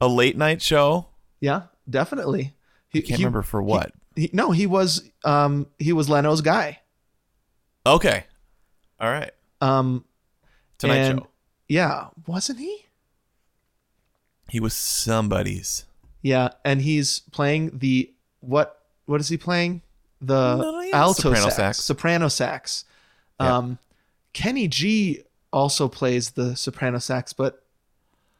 a late night show. Yeah, definitely. He, I can't remember for what. He, no, he was um he was Leno's guy. Okay, all right. Um, Tonight and- Show. Yeah, wasn't he? He was somebody's. Yeah, and he's playing the what? What is he playing? the No, yeah, alto soprano sax, sax. soprano sax. Yeah. Um, Kenny G also plays the soprano sax, but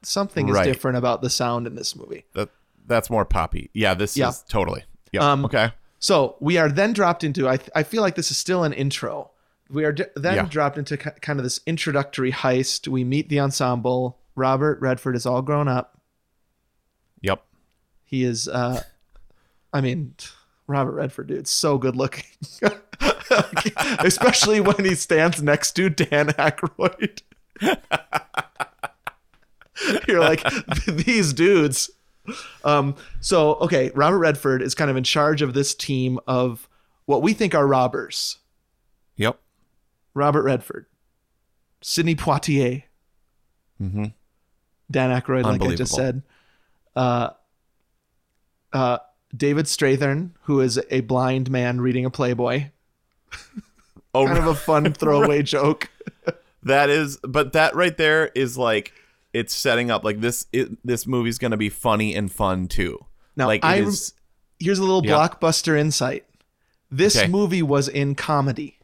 something is different about the sound in this movie. That that's more poppy. Yeah, this Yeah. is totally. Yeah. Um, okay. So we are then dropped into. I I feel like this is still an intro. We are d- then Yeah. dropped into ki- kind of this introductory heist. We meet the ensemble. Robert Redford is all grown up. Yep. He is. uh I mean, Robert Redford, dude, so good looking. Especially when he stands next to Dan Aykroyd. You're like these dudes. Um, so okay, Robert Redford is kind of in charge of this team of what we think are robbers. Yep. Robert Redford, Sidney Poitier, Mm-hmm. Dan Aykroyd, like I just said. Uh, uh, David Strathairn, who is a blind man reading a Playboy. Oh, kind of a fun throwaway joke. That is, but that right there is like it's setting up like this. It, this movie's gonna be funny and fun too. Now, like I is. Here's a little Yeah. blockbuster insight. This Okay. movie was in comedy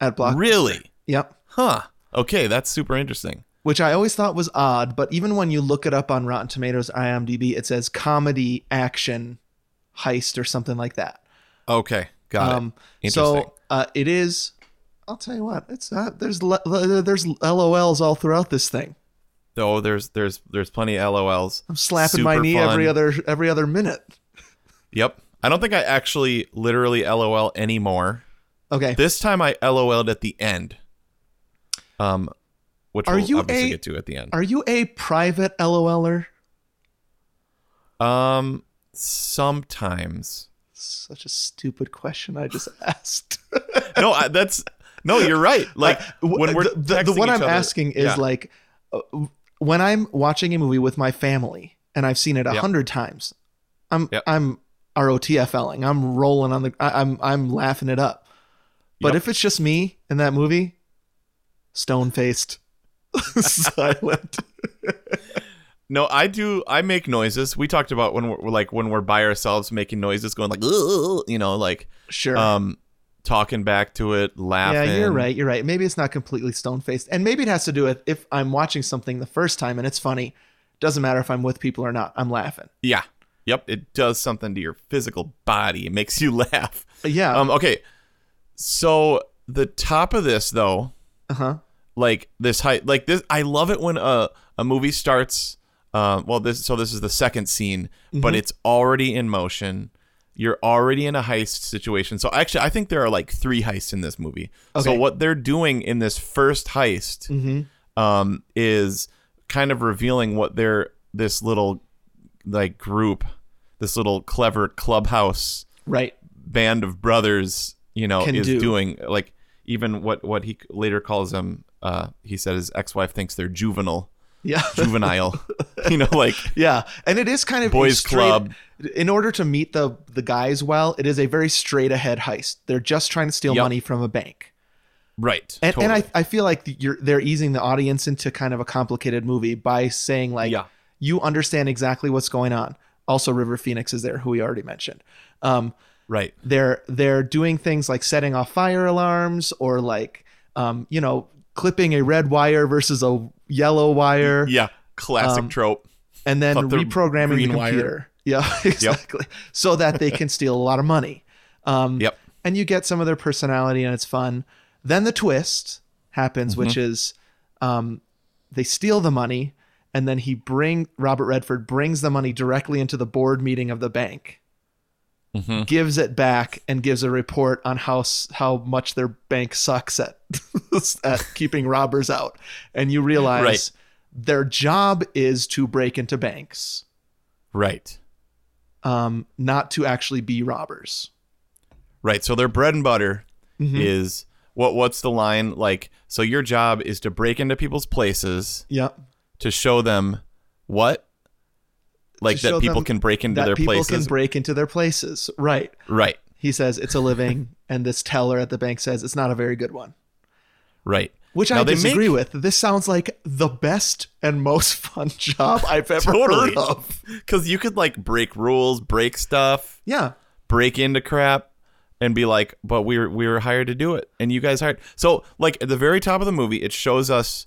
at Blockbuster. Really? Yep. Huh. Okay, that's super interesting. Which I always thought was odd, but even when you look it up on Rotten Tomatoes, IMDb, it says comedy action heist or something like that. Okay, got um, it. So uh, it is. I'll tell you what. It's uh, there's there's LOLs all throughout this thing. Oh, there's there's there's plenty of LOLs. I'm slapping my knee fun. every other every other minute. Yep. I don't think I actually literally LOL anymore. Okay. This time I LOL'd at the end. Um, which Are we'll you obviously a- get to at the end. Are you a private LOLer? Um, sometimes. Such a stupid question I just asked. no, I, that's no. You're right. Like w- when we're the, the, the what I'm other- asking is yeah. like uh, when I'm watching a movie with my family and I've seen it a Yep. hundred times, I'm Yep. I'm ROTFLing. I'm rolling on the. I, I'm I'm laughing it up. But Yep. if it's just me in that movie, stone faced, silent. No, I do. I make noises. We talked about when we're like when we're by ourselves making noises, going like, you know, like Sure. um, talking back to it, laughing. Yeah, you're right. You're right. Maybe it's not completely stone faced, and maybe it has to do with if I'm watching something the first time and it's funny. Doesn't matter if I'm with people or not. I'm laughing. Yeah. Yep. It does something to your physical body. It makes you laugh. Yeah. Um. Okay. So the top of this though, Uh huh. like this height, like this, I love it when a a movie starts. Um. Well, this. So this is the second scene, but Mhm. it's already in motion. You're already in a heist situation. So actually, I think there are like three heists in this movie. So what they're doing in this first heist Mm-hmm. um, is kind of revealing what their this little like group, this little clever clubhouse Right. band of brothers, you know, Can is do. doing like even what what he later calls them. Uh, he said his ex-wife thinks they're juvenile, Yeah. juvenile. you know, like Yeah, and it is kind of Boys straight- club. In order to meet the the guys well, it is a very straight ahead heist. They're just trying to steal Yep. money from a bank, right. and and I. I feel like you're they're easing the audience into kind of a complicated movie by saying like Yeah. you understand exactly what's going on. Also, River Phoenix is there, who we already mentioned. Um, right. they're they're doing things like setting off fire alarms or like um, you know clipping a red wire versus a yellow wire. Yeah, classic Um, trope. and then reprogramming the computer. wire. Yeah, exactly. So that they can steal a lot of money. Um, Yep. And you get some of their personality, and it's fun. Then the twist happens, Mm-hmm. which is um, they steal the money, and then he bring Robert Redford brings the money directly into the board meeting of the bank, Mm-hmm. gives it back, and gives a report on how how much their bank sucks at at keeping robbers out. And you realize Right. their job is to break into banks Right. Um, not to actually be robbers. Right. So their bread and butter Mhm. is what what's the line like so your job is to break into people's places Yep. to show them what like that people can break into that their people places. can break into their places. Right. right. He says it's a living, and this teller at the bank says it's not a very good one. Right. Which Now I disagree make- with. This sounds like the best and most fun job I've ever Totally. heard of. Cuz you could like break rules, break stuff, Yeah. break into crap. and be like, "But we were we were hired to do it, and you guys hired." So, like at the very top of the movie, it shows us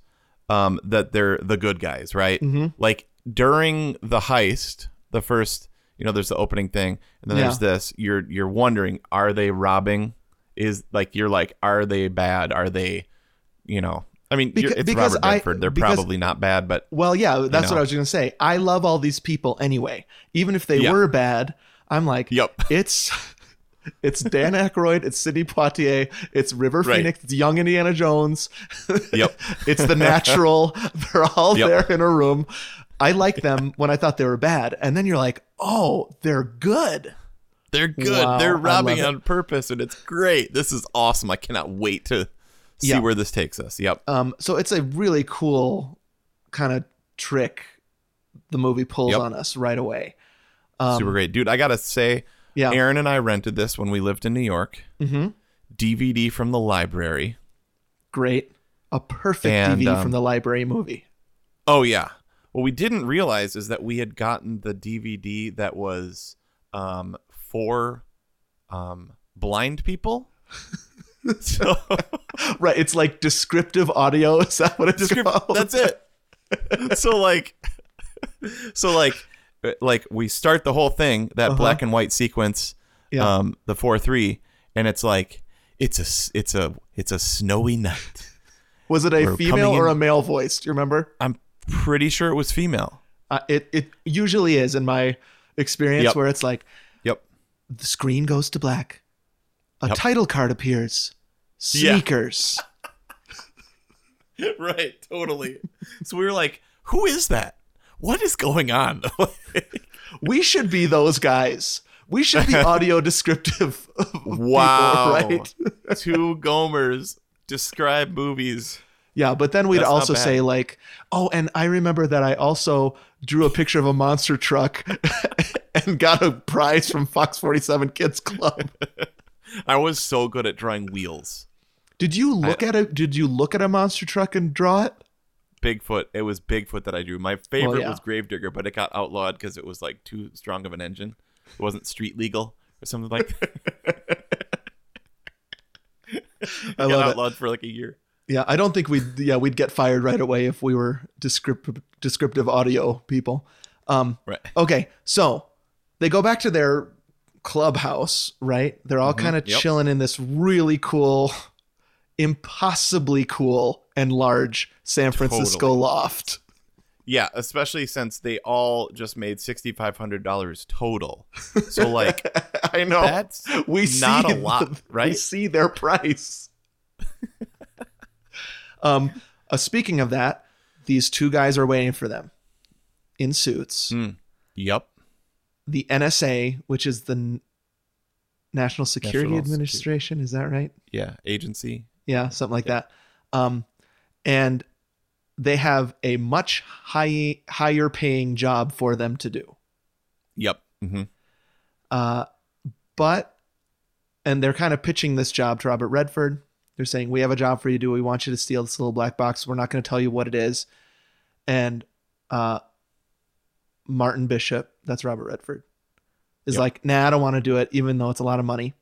um, that they're the good guys, right? Mm-hmm. Like during the heist, the first, you know, there's the opening thing, and then Yeah. there's this. You're you're wondering, are they robbing? Is like you're like, are they bad? Are they, you know? I mean, you're, it's because Robert I- They're because- probably not bad, but Well, yeah, that's what know. I was going to say. I love all these people anyway. Even if they Yeah. were bad, I'm like, Yep. it's it's Dan Aykroyd, it's Sidney Poitier, it's River Right. Phoenix, it's young Indiana Jones. Yep. it's the natural. They're all Yep. there in a room. I like them when I thought they were bad, and then you're like, oh, they're good. They're good. Wow, They're robbing it. on purpose, and it's great. This is awesome. I cannot wait to see Yeah. where this takes us. Yep. Um, so it's a really cool kind of trick the movie pulls Yep. on us right away. Um, Super great, dude. I gotta say, Yeah. Aaron and I rented this when we lived in New York. Mhm. DVD from the library. Great. A perfect And, DVD um, from the library movie. Oh yeah. What we didn't realize is that we had gotten the DVD that was um, for um, blind people. so Right. It's like descriptive audio. Is that what it's Descript- called? That's it. so like, so like, like we start the whole thing that Uh-huh. black and white sequence, Yeah. um, the four three, and it's like it's a it's a it's a snowy night. Was it a We're female or in- a male voice? Do you remember? I'm pretty sure it was female. Uh, it it usually is in my experience Yep. where it's like Yep. the screen goes to black, a Yep. title card appears, Yeah. sneakers. right. Totally. So we were like, who is that? What is going on? we should be those guys. We should be audio descriptive. people, wow. right? Two Gomers describe movies. Yeah, but then we'd That's also say like, oh, and I remember that I also drew a picture of a monster truck and got a prize from Fox 47 Kids Club. I was so good at drawing wheels. Did you look at a Did you look at a monster truck and draw it? Bigfoot. It was Bigfoot that I drew. My favorite yeah. was Gravedigger, but it got outlawed because it was like too strong of an engine. It wasn't street legal or something like that. it I got love it. for like a year. Yeah, I don't think we'd yeah we'd get fired right away if we were descriptive descriptive audio people. Um, Right. Okay, so they go back to their clubhouse, right? They're all kind of Mm-hmm. yep. chilling in this really cool, impossibly cool and large San Francisco Totally. loft. Yeah, especially since they all just made sixty five hundred dollars total. So like I know that's we not see a lot, the- right? We see their price. um, uh, speaking of that, these two guys are waiting for them in suits. Hmm. Yep. The NSA, which is the National Security National Administration, is that right? Yeah. Agency. Yeah, something like that. Um, and they have a much high, higher paying job for them to do. Yep. Mm-hmm. Uh, but, and they're kind of pitching this job to Robert Redford. They're saying, We have a job for you to do. We want you to steal this little black box. We're not going to tell you what it is. And uh, Martin Bishop, that's Robert Redford, is Yep. like, Nah, I don't want to do it, even though it's a lot of money.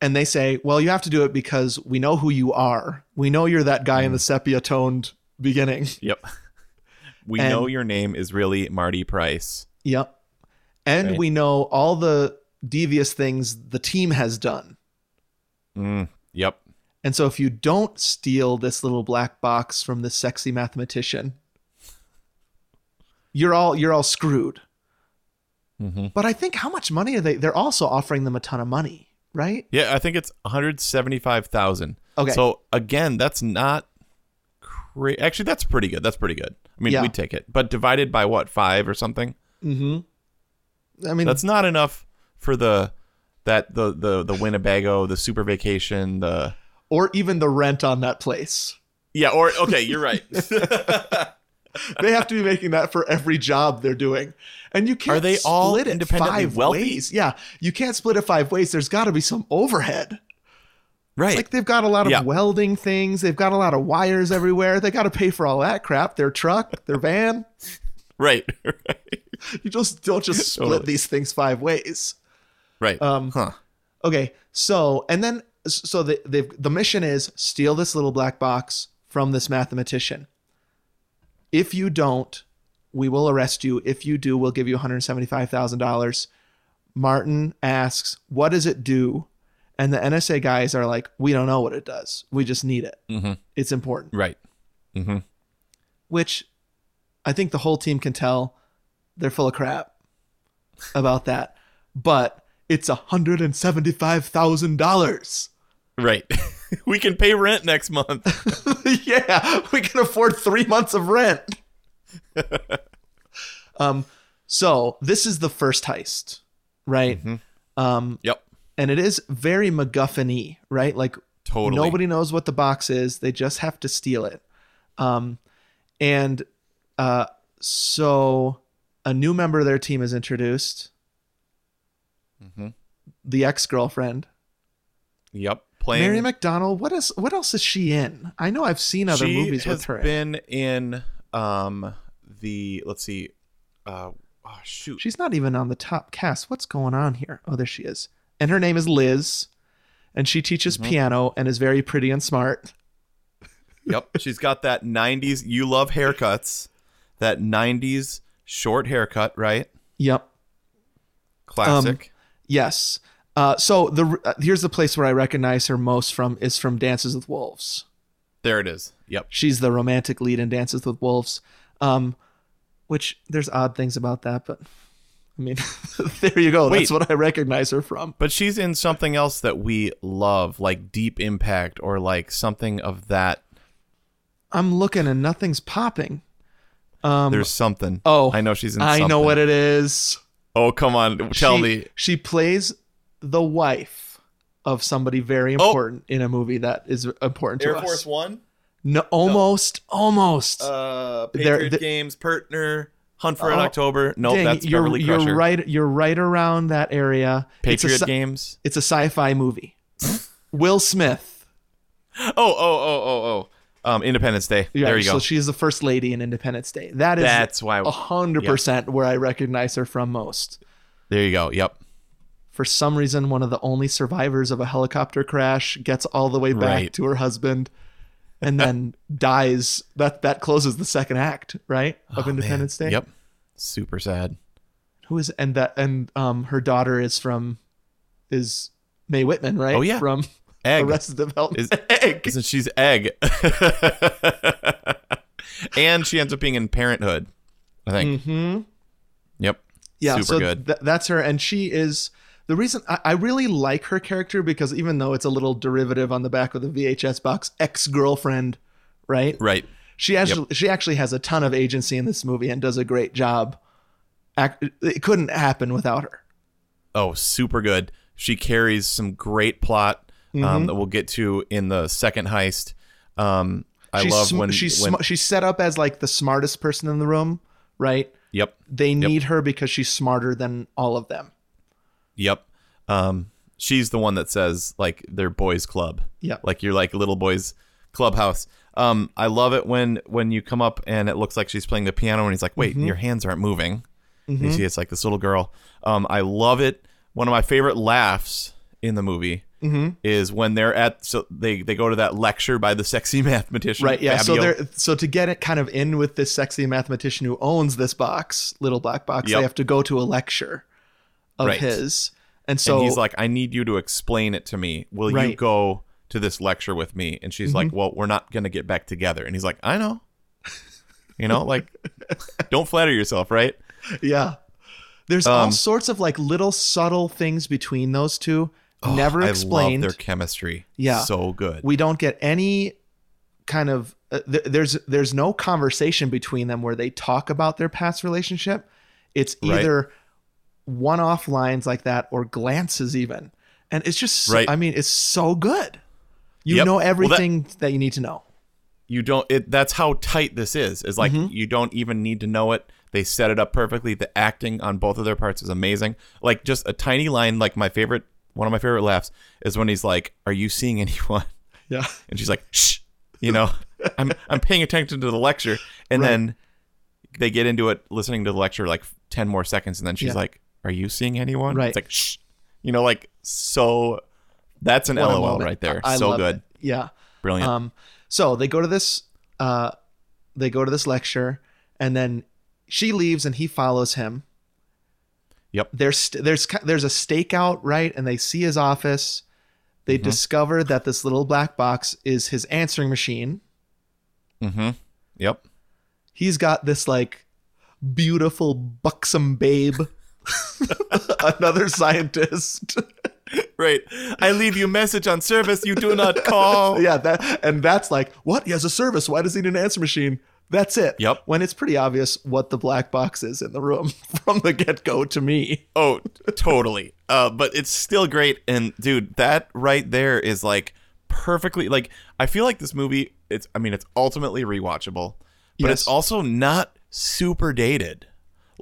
And they say, Well, you have to do it because we know who you are. We know you're that guy in the sepia toned beginning. Yep. We And- know your name is really Marty Price. Yep. And Right. we know all the devious things the team has done. Mm, yep. And so if you don't steal this little black box from this sexy mathematician, you're all you're all screwed. hmm But I think how much money are they? They're also offering them a ton of money, right? Yeah, I think it's one hundred seventy-five thousand. Okay. So again, that's not cra- Actually, that's pretty good. That's pretty good. I mean, Yeah. we'd take it. But divided by what five or something? Mm-hmm. I mean, That's not enough for the that the the the Winnebago, the super vacation, the or even the rent on that place. yeah. Or okay, you're right. They have to be making that for every job they're doing, and you can't. Are they all it independently five wealthy? ways? Yeah, you can't split it five ways. There's got to be some overhead. right. Like they've got a lot of Yeah. welding things. They've got a lot of wires everywhere. They got to pay for all that crap. Their truck, their van. right. right. You just don't just split Totally. these things five ways. Right. Um, huh. Okay, so and then so the the the mission is steal this little black box from this mathematician. If you don't, we will arrest you. If you do, we'll give you one hundred seventy five thousand dollars. Martin asks, "What does it do?" And the NSA guys are like, "We don't know what it does. We just need it. Mhm. It's important." Right. Mm-hmm. Which I think the whole team can tell they're full of crap about that. But it's hundred and seventy five thousand dollars. Right. we can pay rent next month. yeah, we can afford three months of rent. um, so this is the first heist, right? Um, yep. And it is very MacGuffin-y, right? Like Totally. nobody knows what the box is; they just have to steal it. Um, and uh, so a new member of their team is introduced. Mm-hmm. The ex-girlfriend, Yep. Playing. Mary McDonnell. What is what else is she in? I know I've seen other she movies with her. been in um the let's see uh oh shoot She's not even on the top cast. What's going on here? Oh, there she is. And her name is Liz, and she teaches Mm-hmm. piano and is very pretty and smart. yep she's got that 90s you love haircuts that 90s short haircut right Yep. classic Yes. Uh, so the uh, here's the place where I recognize her most from is from Dances with Wolves. there it is yep She's the romantic lead in Dances with Wolves. Um, which there's odd things about that, but I mean, there you go. That's what I recognize her from. but she's in something else that we love like deep impact or like something of that I'm looking and nothing's popping. Um, there's something oh, i know she's in something. I know what it is. oh come on tell she, me She plays the wife of somebody very important in a movie that is important to Oh. air us. force one No, almost, almost. uh patriot the- games partner hunt for Oh, an october no Dang, that's you're, beverly you're crusher right. You're right around that area. It's a patriot games It's a sci-fi movie. Will Smith. Oh, oh, oh, oh, oh. Um, Independence Day. Yeah, there you So go. she is the first lady in Independence Day. That is That's why- a hundred percent where I recognize her from most. there you go. Yep. For some reason, one of the only survivors of a helicopter crash gets all the way back Right. to her husband, and then dies. That that closes the second act, right, of Independence Day. Oh, Yep. Super sad. Who is and that and um her daughter is from is Mae Whitman, right? Oh, yeah. from Egg. Arrested Development. Is, Egg. Isn't she's egg? and she ends up being in Parenthood. I think. Mm-hmm. Yep. Yeah, Super so good. th- that's her, and she is the reason I, I really like her character because even though it's a little derivative on the back of the VHS box, ex girlfriend, right? right. She actually she actually has a ton of agency in this movie and does a great job. It couldn't happen without her. Oh, super good. She carries some great plot um, Mhm. that we'll get to in the second heist. Um, I she's love sm- when she's when, sm- she's set up as like the smartest person in the room, right? Yep. They need her because she's smarter than all of them. Yep. Um, she's the one that says like they're boys club. Yeah. Like you're like little boys clubhouse. Um, I love it when when you come up and it looks like she's playing the piano and he's like, wait, Mhm. your hands aren't moving. You Mhm. see, it's like this little girl. Um, I love it. One of my favorite laughs in the movie Mhm. is when they're at so they they go to that lecture by the sexy mathematician. Right. Yeah. So they're so to get it kind of in with this sexy mathematician who owns this box, little black box, Yep. they have to go to a lecture of Right. his. And so and he's like, I need you to explain it to me. Will you go to this lecture with me? And she's like, Mhm. Well, we're not gonna get back together. And he's like, I know. You know, like, don't flatter yourself, right? Yeah. There's all Um, sorts of like little subtle things between those two, Oh, never I explained. love their chemistry. Yeah. so good. we don't get any kind of uh, th- there's there's no conversation between them where they talk about their past relationship. It's Right. Either one-off lines like that or glances even. And it's just so- Right. I mean, it's so good. You Yep. know Well, that- everything that you need to know. you don't. It that's how tight this is. Is like Mhm. you don't even need to know it. They set it up perfectly. The acting on both of their parts is amazing. Like just a tiny line. Like my favorite, one of my favorite laughs is when he's like, "Are you seeing anyone?" Yeah. and she's like, "Shh," you know, I'm I'm paying attention to the lecture, and Right. then they get into it, listening to the lecture like ten more seconds, and then she's Yeah. like, "Are you seeing anyone?" Right. It's like, "Shh," You know, like so. That's an What LOL right there. I- I so good. it. Yeah. Brilliant. Um, so they go to this, uh, they go to this lecture, and then she leaves, and he follows him. Yep. There's there's there's a stakeout right, and they see his office. They Mm-hmm. discover that this little black box is his answering machine. Mm-hmm. Yep. He's got this like beautiful buxom babe, another scientist. Right. I leave you message on service. You do not call. yeah, that and that's like what? He has a service. Why does he need an answer machine? That's it. Yep. When it's pretty obvious what the black box is in the room from the get go to me. Oh, totally. Uh, but it's still great. And dude, that right there is like perfectly like I feel like this movie. It's I mean it's ultimately rewatchable, but Yes. it's also not super dated.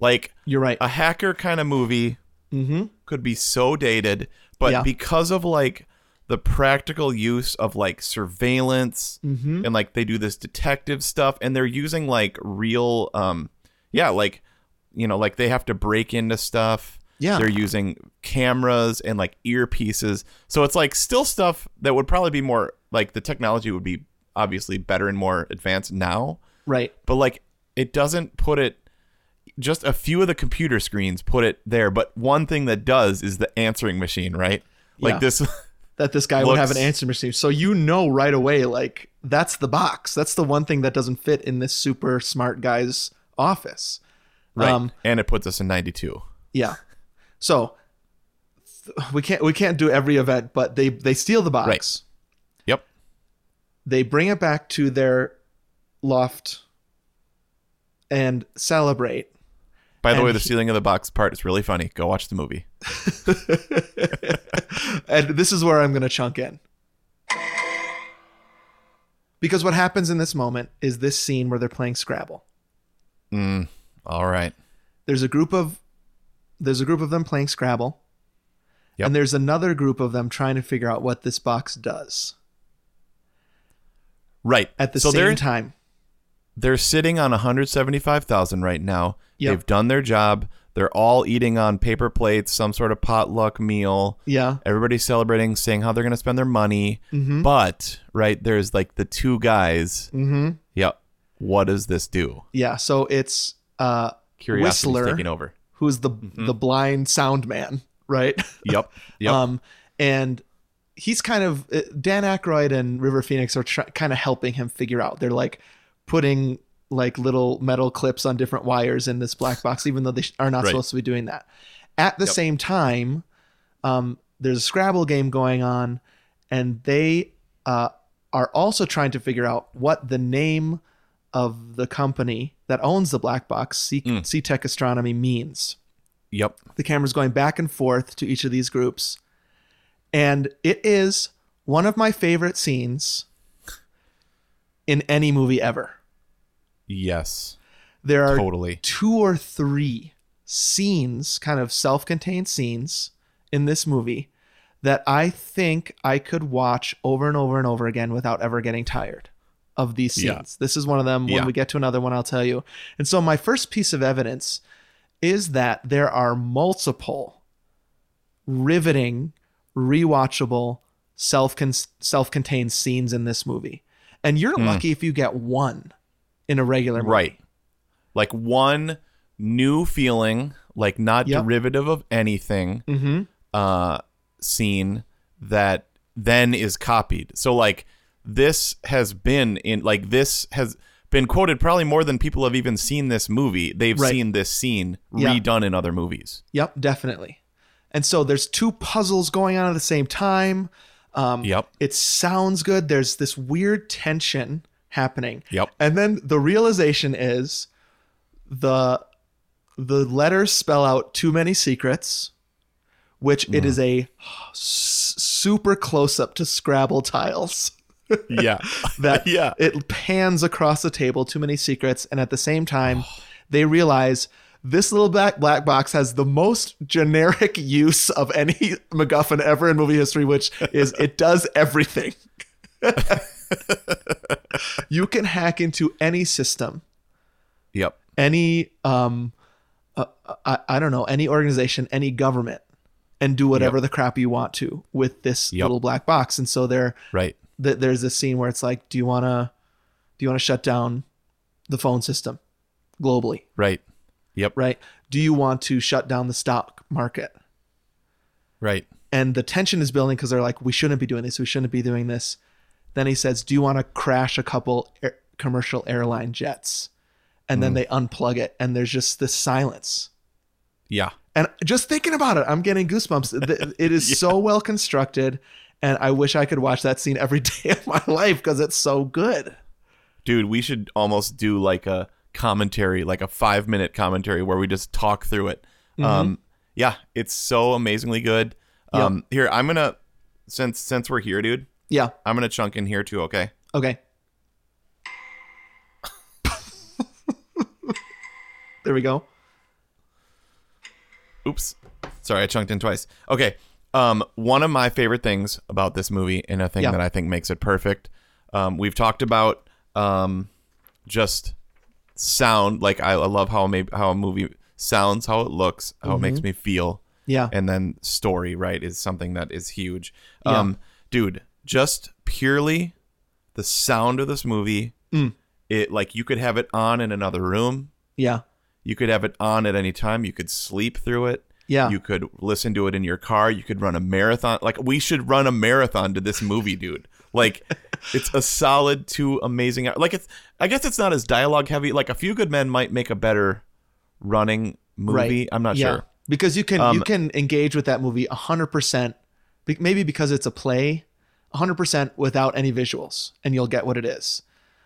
Like You're right. a hacker kind of movie Mm-hmm. could be so dated, but Yeah. because of like the practical use of like surveillance Mhm. and like they do this detective stuff and they're using like real um yeah, like you know, like they have to break into stuff. Yeah. They're using cameras and like earpieces. So it's like still stuff that would probably be more like the technology would be obviously better and more advanced now Right. but like it doesn't put it just a few of the computer screens put it there but one thing that does is the answering machine right like Yeah. this That this guy would have an answering machine. So you know right away, like, that's the box. That's the one thing that doesn't fit in this super smart guy's office. right Um, and it puts us in 92 Yeah. So we can't we can't do every event, but they they steal the box. Right. yep They bring it back to their loft and celebrate. By the And way the he- stealing of the box part is really funny go watch the movie and this is where I'm going to chunk in. Because what happens in this moment is this scene where they're playing Scrabble. mm, all right There's a group of there's a group of them playing Scrabble. Yep. And there's another group of them trying to figure out what this box does right at the so same time. They're sitting on 175,000 right now Yep. they've done their job they're all eating on paper plates some sort of potluck meal Yeah. everybody's celebrating saying how they're going to spend their money Mhm. but right there's like the two guys Mhm. yep what does this do Yeah, so it's uh Curiosity's Whistler taking over. who's the the blind sound man, right? yep yep Um, and he's kind of uh, Dan Aykroyd and River Phoenix are try- kind of helping him figure out. They're like putting like little metal clips on different wires in this black box, even though they are not Right. supposed to be doing that. At the Yep. same time, um, there's a Scrabble game going on, and they uh, are also trying to figure out what the name of the company that owns the black box, C- Mm. Setec Astronomy, means yep the camera's going back and forth to each of these groups and it is one of my favorite scenes in any movie ever yes there are Totally. two or three scenes kind of self-contained scenes in this movie that i think i could watch over and over and over again without ever getting tired of these scenes Yeah. this is one of them when Yeah. we get to another one i'll tell you and so my first piece of evidence is that there are multiple riveting, rewatchable, self self-contained scenes in this movie. And you're Hmm. lucky if you get one in a regular movie. right like one new feeling like not Yep. derivative of anything Mhm. uh scene that then is copied so like this has been in like this has been quoted probably more than people have even seen this movie they've Right. seen this scene redone in other movies Yep, definitely. And so there's two puzzles going on at the same time. Um, Yep. It sounds good. There's this weird tension happening. Yep. And then the realization is the the letters spell out too many secrets, which it is a mm-hmm. s- super close up to Scrabble tiles. yeah that yeah it pans across the table too many secrets and at the same time they realize this little black black box has the most generic use of any MacGuffin ever in movie history, which is it does everything. you can hack into any system, yep any um, uh, I, I don't know, any organization, any government, and do whatever the crap you want to with this Yep. little black box. And so there, Right. th- there's this scene where it's like, do you want to, do you want to shut down the phone system globally? Right. Yep. Right. Do you want to shut down the stock market? Right. And the tension is building because they're like, we shouldn't be doing this. We shouldn't be doing this. Then he says, do you want to crash a couple air- commercial airline jets? And then Mm. they unplug it, and there's just this silence. Yeah. And just thinking about it, I'm getting goosebumps. It is so well constructed, and I wish I could watch that scene every day of my life because it's so good. Dude, we should almost do like a commentary, like a five minute commentary where we just talk through it. Mhm. Um, yeah, it's so amazingly good. Yep. Um, here I'm gonna since since we're here, dude. Yeah. I'm gonna chunk in here too. Okay. Okay. there we go. Oops. Sorry, I chunked in twice. Okay. Um, one of my favorite things about this movie, and a thing Yeah. that I think makes it perfect, um, we've talked about um, just sound. Like I, I love how maybe how a movie sounds, how it looks, how it makes Mhm. me feel. Yeah. And then story, right, is something that is huge. Yeah. Um, dude, just purely the sound of this movie. Mm. It like you could have it on in another room. Yeah. You could have it on at any time. You could sleep through it. Yeah. You could listen to it in your car. You could run a marathon. Like we should run a marathon to this movie, dude. Like it's a solid two amazing like it's I guess it's not as dialogue heavy. Like a few good men might make a better running movie. I'm not Yeah. sure. because you can you Um, can engage with that movie hundred percent. Maybe because it's a play, hundred percent without any visuals, and you'll get what it is.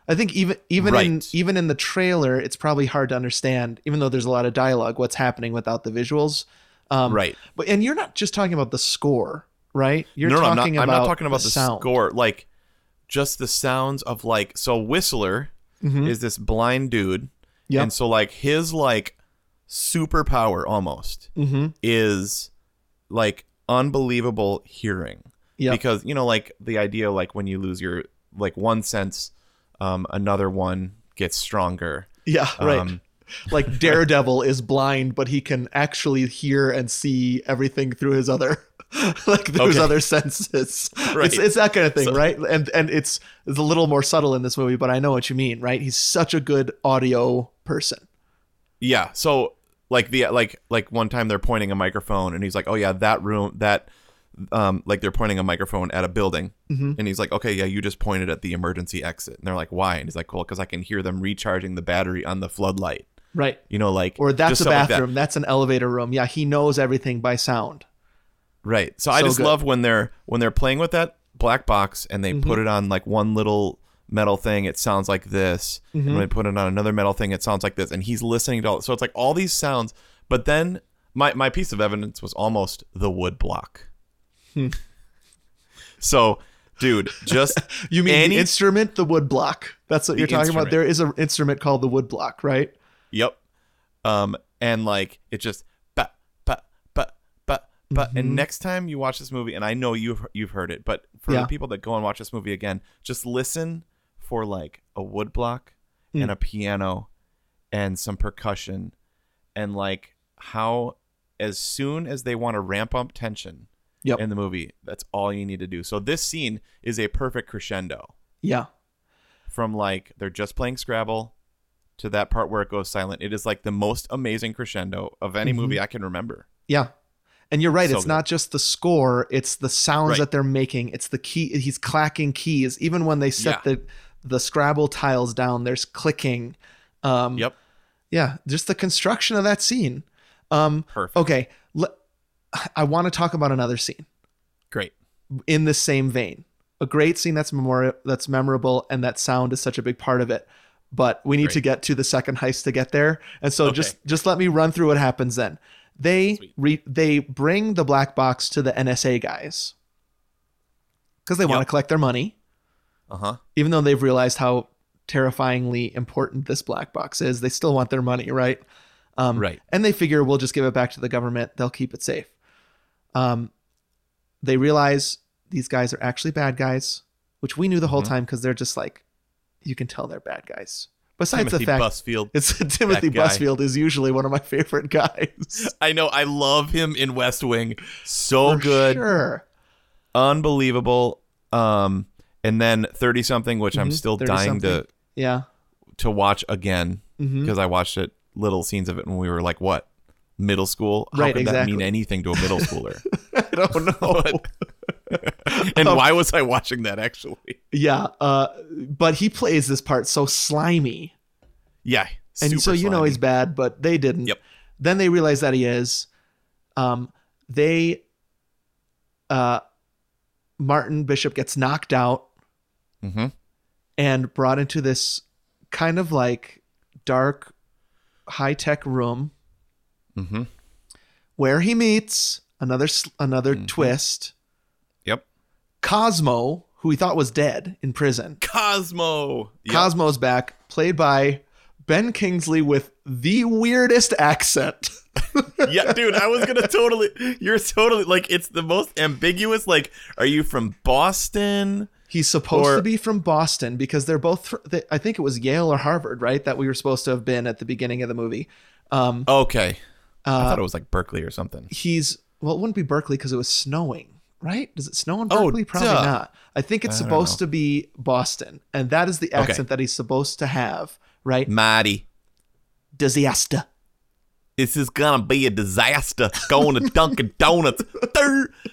I think even even in even in the trailer, it's probably hard to understand, even though there's a lot of dialogue, what's happening without the visuals. Um, Right. But and you're not just talking about the score, right? You're no, no, I'm not, talking I'm about not talking about the, sound. score. Like just the sounds of like so Whistler Mhm. is this blind dude. Yep. And so like his like superpower almost Mhm. is like unbelievable hearing. Because, you know, like the idea like when you lose your like one sense, um, another one gets stronger. Yeah, right. Um, like Daredevil is blind, but he can actually hear and see everything through his other, like through his Okay. other senses. Right. It's it's that kind of thing, So- right? And and it's it's a little more subtle in this movie, but I know what you mean, right? He's such a good audio person. Yeah. So like the like like one time they're pointing a microphone and he's like, "Oh yeah, that room that um like they're pointing a microphone at a building." Mhm. And he's like, "Okay, yeah, you just pointed at the emergency exit." And they're like, "Why?" And he's like, "Well, cuz I can hear them recharging the battery on the floodlight." Right. You know, like Or that's a stuff like that. bathroom, that's an elevator room. Yeah, he knows everything by sound. Right. So, I just good. love when they're when they're playing with that black box and they Mhm. put it on like one little metal thing, it sounds like this. And Mhm. when they put it on another metal thing, it sounds like this. And he's listening to all so it's like all these sounds. But then my my piece of evidence was almost the wood block. So, dude, just You mean any the instrument, the wood block? That's what The you're talking instrument. about. There is an instrument called the wood block, right? Yep. Um, and like it just but but but but but and next time you watch this movie, and I know you've you've heard it, but for Yeah. the people that go and watch this movie again, just listen for like a wood block Mm. and a piano and some percussion and like how as soon as they want to ramp up tension Yep. in the movie, that's all you need to do. So this scene is a perfect crescendo Yeah. from like they're just playing Scrabble to that part where it goes silent. It is like the most amazing crescendo of any Mhm. movie I can remember. Yeah. And you're right. So it's good. not just the score; it's the sounds Right. that they're making. It's the key. He's clacking keys. Even when they set Yeah. the the Scrabble tiles down, there's clicking. Um, Yep. Yeah, just the construction of that scene. Um, Perfect. Okay, I want to talk about another scene Great. in the same vein. A great scene that's memori- that's memorable, and that sound is such a big part of it. But we need to get to the second heist to get there, and so Okay. just just let me run through what happens then. They re- they bring the black box to the NSA guys because they want to collect their money, Uh huh. even though they've realized how terrifyingly important this black box is. They still want their money, right? Um, Right. And they figure we'll just give it back to the government. They'll keep it safe. Um, they realize these guys are actually bad guys, which we knew the whole Mhm. time because they're just like, you can tell they're bad guys, Besides Timothy the fact Busfield. it's Timothy. Busfield is usually one of my favorite guys. I know. I love him in West Wing. So For good. Sure. Unbelievable. Um, and then 30 something, which I'm Mhm, still 30 dying to. Yeah. to watch again because I watched it little scenes of it when we were like what middle school. How Right, could that mean anything to a middle schooler? I don't know. and Um, why was I watching that actually? Yeah, uh, but he plays this part so slimy, Yeah, and so you know he's bad, but they didn't. Yep. Then they realize that he is. Um, they, uh, Martin Bishop gets knocked out Mhm. and brought into this kind of like dark, high tech room Mhm. where he meets another another Mm-hmm. twist. Yep. Cosmo, who he thought was dead in prison. Cosmo. Yep. Cosmo's back, played by Ben Kingsley with the weirdest accent. yeah, dude, I was gonna totally. You're totally like it's the most ambiguous. Like, are you from Boston? He's supposed Or- to be from Boston because they're both. They, I think it was Yale or Harvard, right? That we were supposed to have been at the beginning of the movie. Um, Okay, I uh, thought it was like Berkeley or something. he's well, it wouldn't be Berkeley because it was snowing, right? Does it snow in Oh, Berkeley? Probably duh. not. I think it's I supposed to be Boston, and that is the Okay. accent that he's supposed to have, right? Mighty. Disaster. This is gonna be a disaster. Going to Dunkin' Donuts.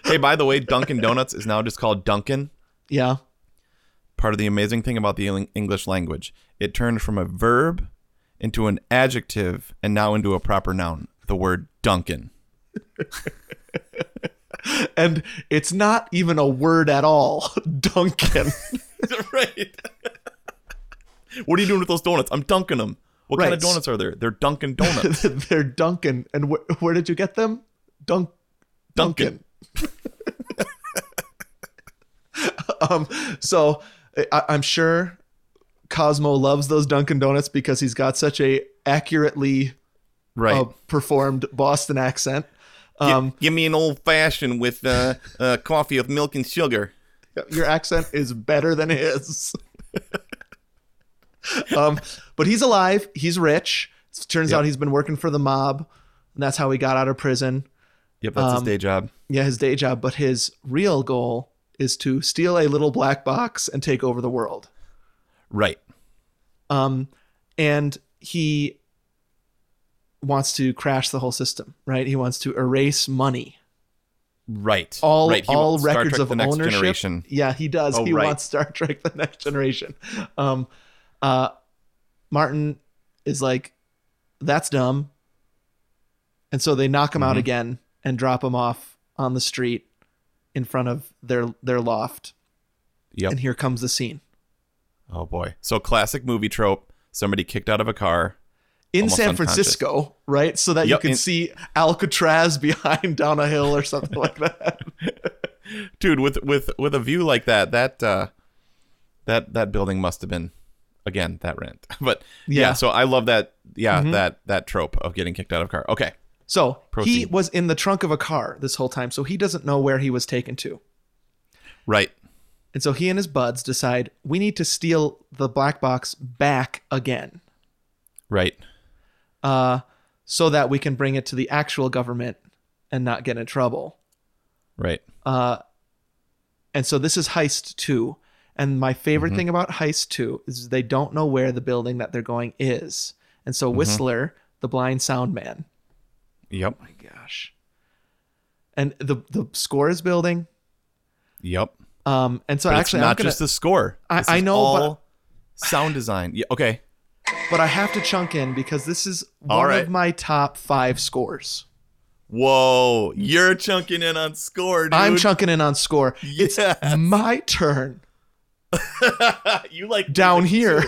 Hey, by the way, Dunkin' Donuts is now just called Dunkin'. Yeah. Part of the amazing thing about the English language, it turned from a verb into an adjective and now into a proper noun. The word Duncan. And it's not even a word at all, Duncan. right. what are you doing with those donuts? I'm dunking them. What kind of donuts are there? They're Dunkin' Donuts. They're Duncan. And wh- where did you get them? Dunk Duncan. um so I- I'm sure Cosmo loves those Dunkin' Donuts because he's got such a accurately right. uh, performed Boston accent. Um, give me an old fashioned with uh, uh, coffee of milk and sugar. your accent is better than his. um, but he's alive. He's rich. Turns Yep. out he's been working for the mob, and that's how he got out of prison. Yep, that's his Um, day job. Yeah, his day job. But his real goal is to steal a little black box and take over the world. Right. Um, and he wants to crash the whole system. Right. He wants to erase money. Right. all right. He all records Trek of the next ownership. generation. Yeah, he does. Oh, he right. wants Star Trek: The Next Generation. Um, uh, Martin is like, "That's dumb," and so they knock him out Mhm. again and drop him off on the street in front of their their loft. Yep. And here comes the scene Oh boy. So classic movie trope. Somebody kicked out of a car. In San. Francisco, right? So that you can in- see Alcatraz behind down a hill or something like that. Dude, with with with a view like that, that uh that that building must have been again that rent. But yeah, Yeah. so I love that yeah, Mhm. that that trope of getting kicked out of a car. Okay. So he was in the trunk of a car this whole time, so he doesn't know where he was taken to. Right. And so he and his buds decide we need to steal the black box back again, Right. Uh, so that we can bring it to the actual government and not get in trouble. Right. Uh, and so this is Heist 2. And my favorite Mhm. thing about Heist 2 is they don't know where the building that they're going is. And so Mhm. Whistler, the blind sound man, Yep. my gosh. And the the score is building. Yep. Um, and so But actually, not gonna, just the score. I- I know, all but- sound design. Yeah, okay. But I have to chunk in because this is All one right. of my top five scores. Whoa, you're chunking in on score, dude. I'm chunking in on score. It's my turn you like down here.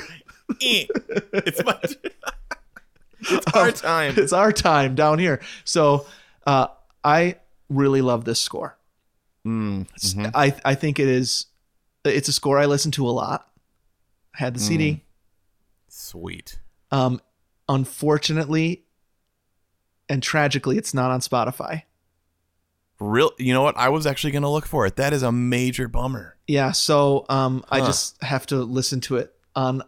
Eh. it's my it's our time. It's our time down here. So uh, I really love this score. Mm, mhm. I I think it is. It's a score I listen to a lot. I had the Mm. CD. Sweet. Um, unfortunately, and tragically, it's not on Spotify. Real you know what? I was actually gonna look for it. That is a major bummer. Yeah, so um, I Huh. just have to listen to it on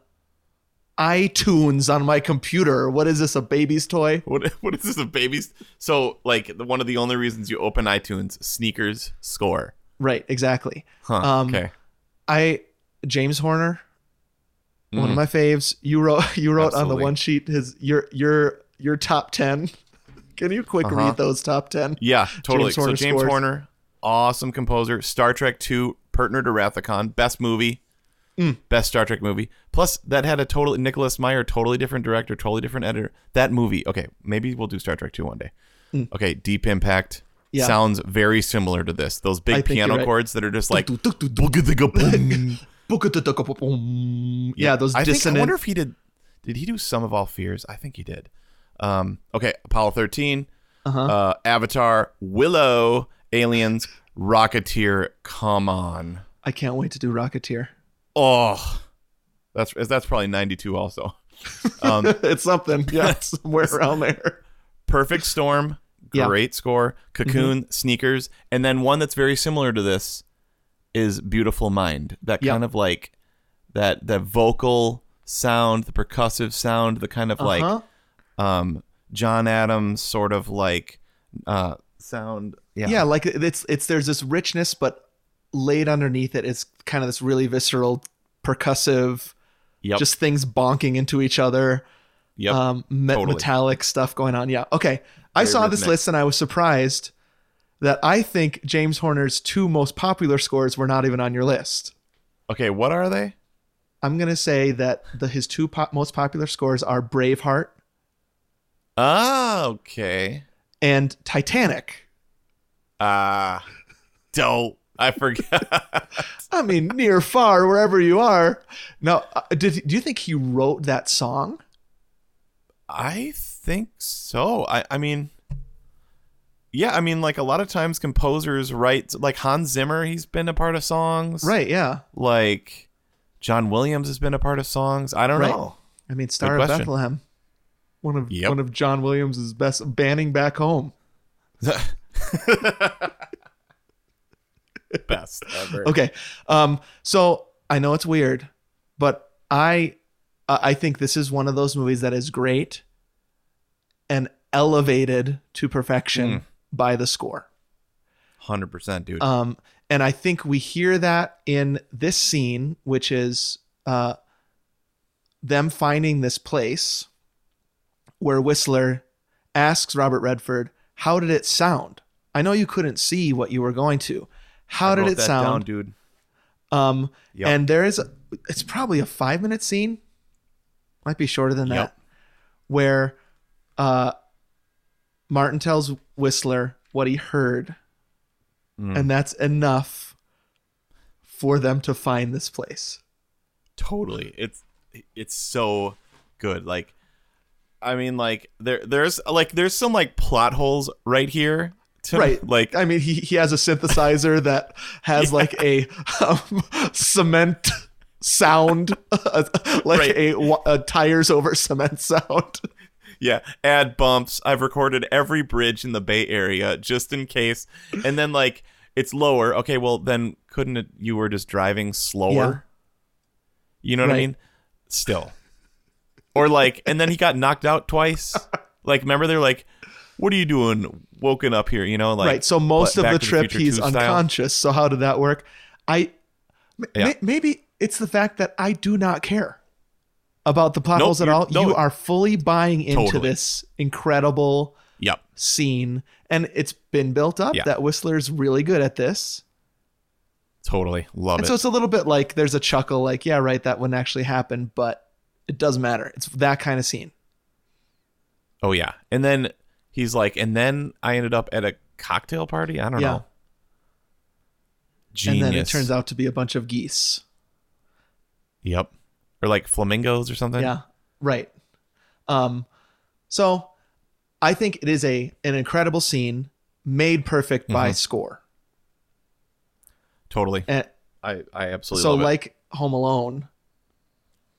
iTunes on my computer. What is this? A baby's toy? What what is this a baby's? So like the, one of the only reasons you open iTunes, sneakers score. Right. Exactly. Huh. Um, okay. I James Horner, one of Mhm. my faves. You wrote you wrote on the one sheet his your your your top ten. Can you quick Uh-huh. read those top ten? Yeah, totally. James Horner so James scores. Horner, awesome composer. Star Trek Two, Partner to Wrath of Khan, best movie, Mm. best Star Trek movie. Plus, that had a totally Nicholas Meyer, totally different director, totally different editor. That movie, okay, maybe we'll do Star Trek Two one day. Mm. Okay, Deep Impact. Yeah. Sounds very similar to this. Those big piano right. chords that are just like Yeah, those I think I wonder if he did. Did he do Sum of All Fears? I think he did. Um, okay, Apollo 13 Uh-huh. uh, Avatar, Willow, Aliens, Rocketeer. Come on. I can't wait to do Rocketeer. Oh, that's that's probably 92 also. Um, it's something. Yeah, it's somewhere around there. Perfect Storm, Yeah. Mm-hmm. great score. Cocoon, Sneakers, and then one that's very similar to this is Beautiful Mind. That Yeah. kind of like that that vocal sound, the percussive sound, the kind of Uh-huh. like um John Adams sort of like uh sound. Yeah. Yeah. like it's it's there's this richness, but laid underneath it is kind of this really visceral, percussive, Yep. just things bonking into each other. Yep. Um, me- Totally. metallic stuff going on. Yeah. Okay. I Very saw this list and I was surprised that I think James Horner's two most popular scores were not even on your list. Okay, what are they? I'm gonna say that the his two po- most popular scores are Braveheart Ah, okay. and Titanic. Ah, don't I forgot. I mean, near, far, wherever you are. Now, uh, did do you think he wrote that song? I think so. I I mean Yeah, I mean like a lot of times composers write like Hans Zimmer, he's been a part of songs. Right. Yeah. Like John Williams has been a part of songs. I don't Right. know. I mean, Star of question. Bethlehem. One of Yep. one of John Williams' best banning back home. Best ever. Okay. Um, so I know it's weird, but I uh, I think this is one of those movies that is great and elevated to perfection Mm. By the score. 100% dude. Um, and I think we hear that in this scene, which is uh, them finding this place where Whistler asks Robert Redford, "How did it sound? I know you couldn't see what you were going to. How I did it sound, down, dude? Um, Yep. and there is, a, it's probably a five minute scene, might be shorter than that, Yep. where uh, Martin tells Whistler what he heard, Mm. and that's enough for them to find this place. totally it's it's so good like i mean like there there's like there's some like plot holes right here to, right. like I mean, he, he has a synthesizer that has like a um, cement sound, like Right. a, a tires over cement sound. yeah add bumps i've recorded every bridge in the bay area just in case and then like it's lower okay well then couldn't it you were just driving slower you know what i mean still or like and then he got knocked out twice like remember they're like what are you doing woken up here you know like right. So most of the trip Future he's 2 style. unconscious. So how did that work? I Yeah. may- maybe it's the fact that I do not care about the plot Nope, at all. no, you are fully buying into Totally. this incredible yep scene, and it's been built up that Whistler's really good at this. totally love and it so it's a little bit like there's a chuckle, like yeah, right, that wouldn't actually happen, but it doesn't matter. It's that kind of scene. Oh yeah. And then he's like, and then I ended up at a cocktail party. I don't Yeah. know. Genius. And then it turns out to be a bunch of geese. Yep. Or like flamingos or something. Yeah, right. Um, so I think it is a an incredible scene made perfect by Mhm. score. Totally. And I I absolutely so love it. like Home Alone,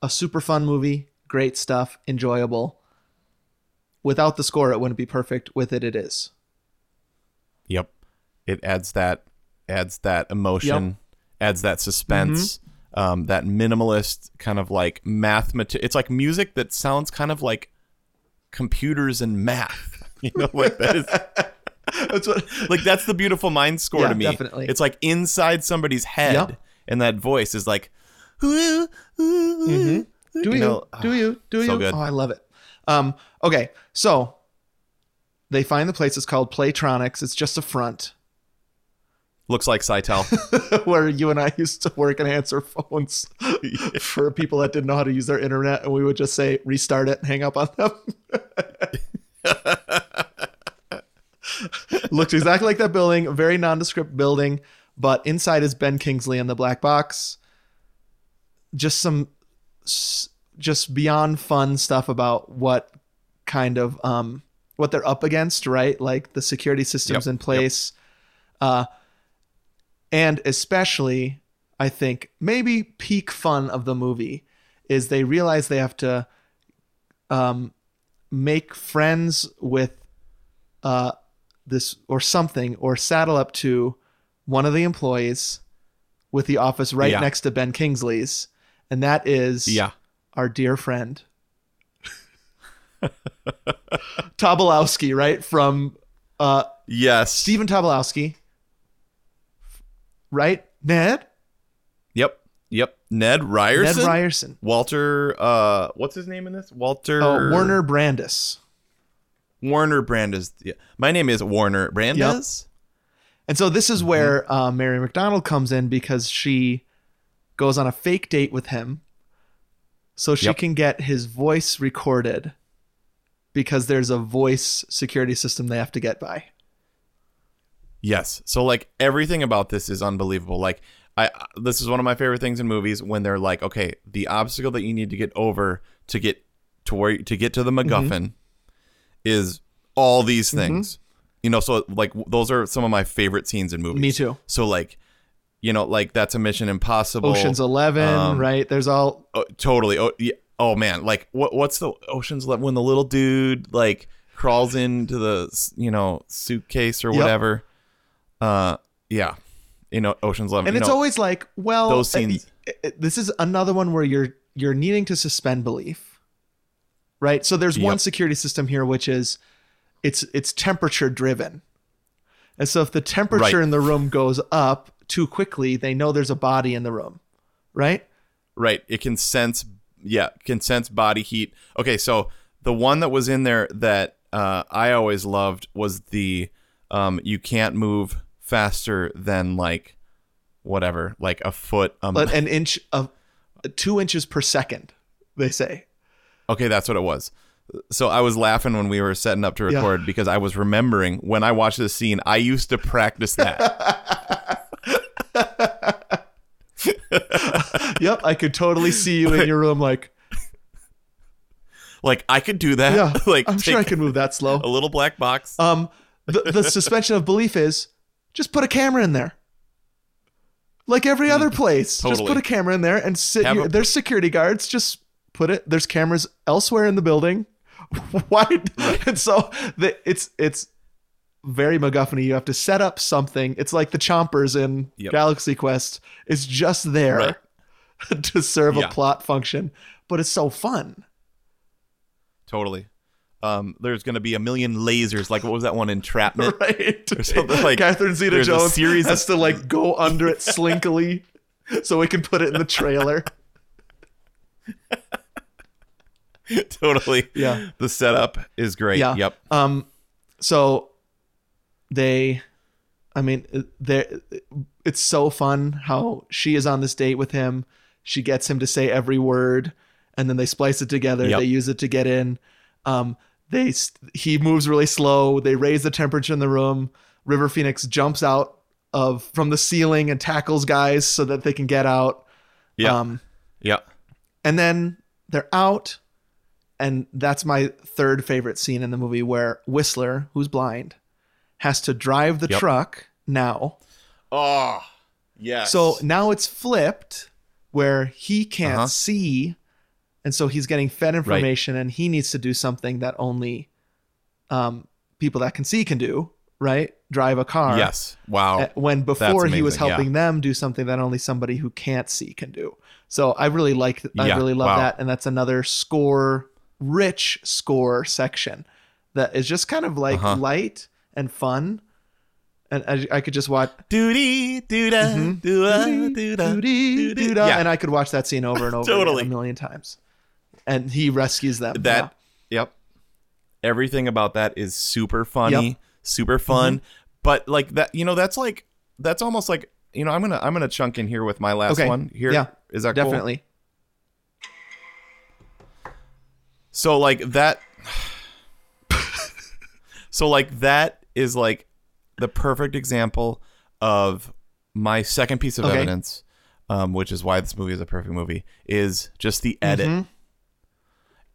a super fun movie, great stuff, enjoyable. Without the score, it wouldn't be perfect. With it, it is. Yep. It adds that adds that emotion, adds that suspense. Mm-hmm. Um, that minimalist kind of like math. It's like music that sounds kind of like computers and math. You know, like that is. That's what, like that's the beautiful mind score Yeah, to me. definitely. It's like inside somebody's head, Yep. and that voice is like, "Ooh, ooh, ooh." do you, know, do you do so you good. oh i love it um okay so they find the place it's called playtronics it's just a front looks like Seitel. where you and i used to work and answer phones for people that didn't know how to use their internet and we would just say restart it and hang up on them. Looks exactly like that building. A very nondescript building but inside is ben kingsley in the black box. Just some just beyond fun stuff about what kind of um what they're up against right? Like the security systems Yep, in place. Uh and especially i think maybe peak fun of the movie is they realize they have to um make friends with uh this or something or saddle up to one of the employees with the office right Yeah. next to Ben Kingsley's and that is yeah, our dear friend Tobolowsky, right? From uh yes, Stephen Tobolowsky. Right? Ned? Yep, yep. Ned Ryerson. Ned Ryerson. Walter. Uh, what's his name in this? Walter. Oh, Werner Brandes. Werner Brandes. Yeah. My name is Werner Brandes. And so this is Mm-hmm. where uh, Mary McDonnell comes in because she goes on a fake date with him so she Yep. can get his voice recorded because there's a voice security system they have to get by. Yes. So like everything about this is unbelievable. Like I this is one of my favorite things in movies when they're like, okay, the obstacle that you need to get over to get to where to get to the Mm-hmm. MacGuffin is all these things. You know, so like those are some of my favorite scenes in movies. Me too. So like, you know, like that's a Mission Impossible. Ocean's 11, um, right? There's all Oh, totally. Oh, yeah. oh man, like what? What's the Ocean's Eleven when the little dude like crawls into the you know suitcase or Yep. whatever? Uh, yeah, you know Ocean's Eleven. and it's know, always like well those scenes- uh, uh, this is another one where you're you're needing to suspend belief right so there's one security system here which is it's it's temperature driven and so if the temperature Right. in the room goes up too quickly they know there's a body in the room right right. It can sense. Yeah, can sense body heat. Okay, so the one that was in there that uh, I always loved was the um, you can't move faster than like whatever, like a foot. Um, but an inch of two inches per second they say Okay, that's what it was. So I was laughing when we were setting up to Yeah. record because I was remembering when I watched this scene, I used to practice that. yep i could totally see you in your room like like I could do that. yeah like i'm sure i could move that slow a little black box. Um, the, the suspension of belief is just put a camera in there. Like every other place, just Mm. Put a camera in there and sit. Your- a- there's security guards. Just put it. There's cameras elsewhere in the building. Why? And so the, it's it's very MacGuffin. You have to set up something. It's like the chompers in Yep. Galaxy Quest. It's just there Right. to serve Yeah. a plot function, but it's so fun. Totally. Um, there's gonna be a million lasers. Like what was that one entrapment? right? Or something like Catherine Zeta-Jones series has of- to like go under it slinkily, so we can put it in the trailer. totally. Yeah. The setup is great. Yeah. Yep. Um. So they, I mean, they. It's so fun how she is on this date with him. She gets him to say every word, and then they splice it together. Yep. They use it to get in. Um. They he moves really slow. They raise the temperature in the room. River Phoenix jumps out of from the ceiling and tackles guys so that they can get out. Yeah. Um, yeah. and then they're out, and that's my third favorite scene in the movie where Whistler, who's blind, has to drive the Yep. truck now. Oh. Yes. So now it's flipped where he can't Uh-huh. see, and so he's getting fed information, and he needs to do something that only um, people that can see can do, right? Drive a car. Yes. Wow. Uh, When before he was amazing, yeah. helping them do something that only somebody who can't see can do. So I really like I Yeah, really love wow. that and that's another score rich score section that is just kind of like Uh-huh. light and fun. And I, I could just watch Doody dooda Mhm. dooda dooda doodah, Yeah. and I could watch that scene over and over Totally. a million times. And he rescues them. that yep everything about that is super funny Yep. super fun but like that you know that's like that's almost like you know i'm gonna i'm gonna chunk in here with my last Okay. one here Yeah, is that cool? definitely. so like that so like that is like the perfect example of my second piece of Okay. evidence um, which is why this movie is a perfect movie is just the edit Mhm.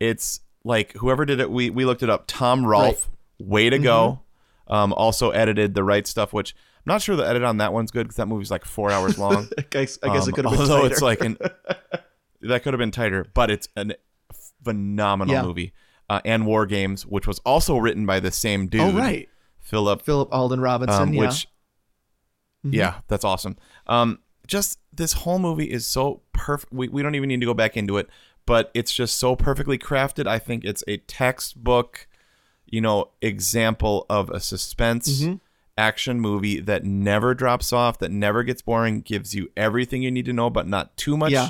It's like whoever did it we we looked it up Tom Rolf way to go Mm-hmm. um also edited the right stuff which i'm not sure the edit on that one's good because that movie's like four hours long I guess, I guess Um, it could have been although tighter. it's like an that could have been tighter but it's a phenomenal Yeah. movie uh, and WarGames which was also written by the same dude Oh right. philip Philip Alden Robinson, um, yeah. which Mhm. yeah that's awesome um just this whole movie is so perfect we, we don't even need to go back into it but it's just so perfectly crafted i think it's a textbook you know example of a suspense Mhm. action movie that never drops off that never gets boring gives you everything you need to know but not too much Yeah.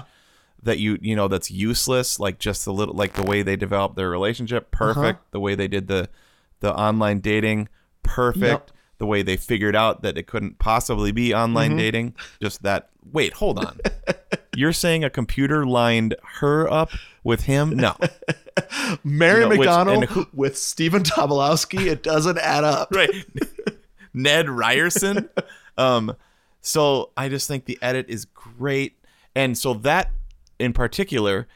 that you you know that's useless like just a little like the way they developed their relationship perfect Uh-huh. the way they did the the online dating perfect Yep. The way they figured out that it couldn't possibly be online Mhm. dating. Just that wait hold on. You're saying a computer lined her up with him? No. Mary You know, McDonnell and who- with Stephen Tobolowsky, it doesn't add up. right. Ned ryerson? Um so i just think the edit is great. And so that in particular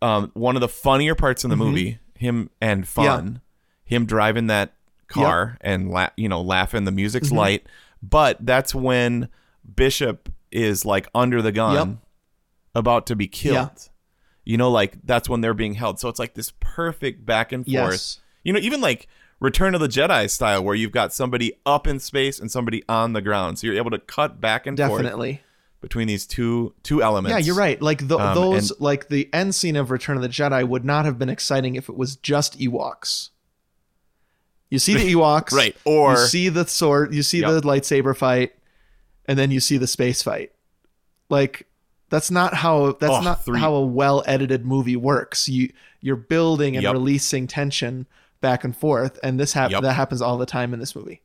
um one of the funnier parts in the Mhm. movie him and fun him driving that car and la- you know laughing the music's Mhm. light but that's when bishop is like under the gun Yep. about to be killed Yeah. you know like that's when they're being held so it's like this perfect back and forth Yes. you know even like return of the jedi style where you've got somebody up in space and somebody on the ground so you're able to cut back and forth Definitely. between these two two elements Yeah, you're right. Like the, Um, those, and- like the end scene of Return of the Jedi would not have been exciting if it was just Ewoks. You see the Ewoks, Right, or- you see the sword, you see Yep. the lightsaber fight, and then you see the space fight. Like that's not how that's Oh, not three- how a well edited movie works. You you're building and Yep. releasing tension back and forth, and this hap- Yep. that happens all the time in this movie.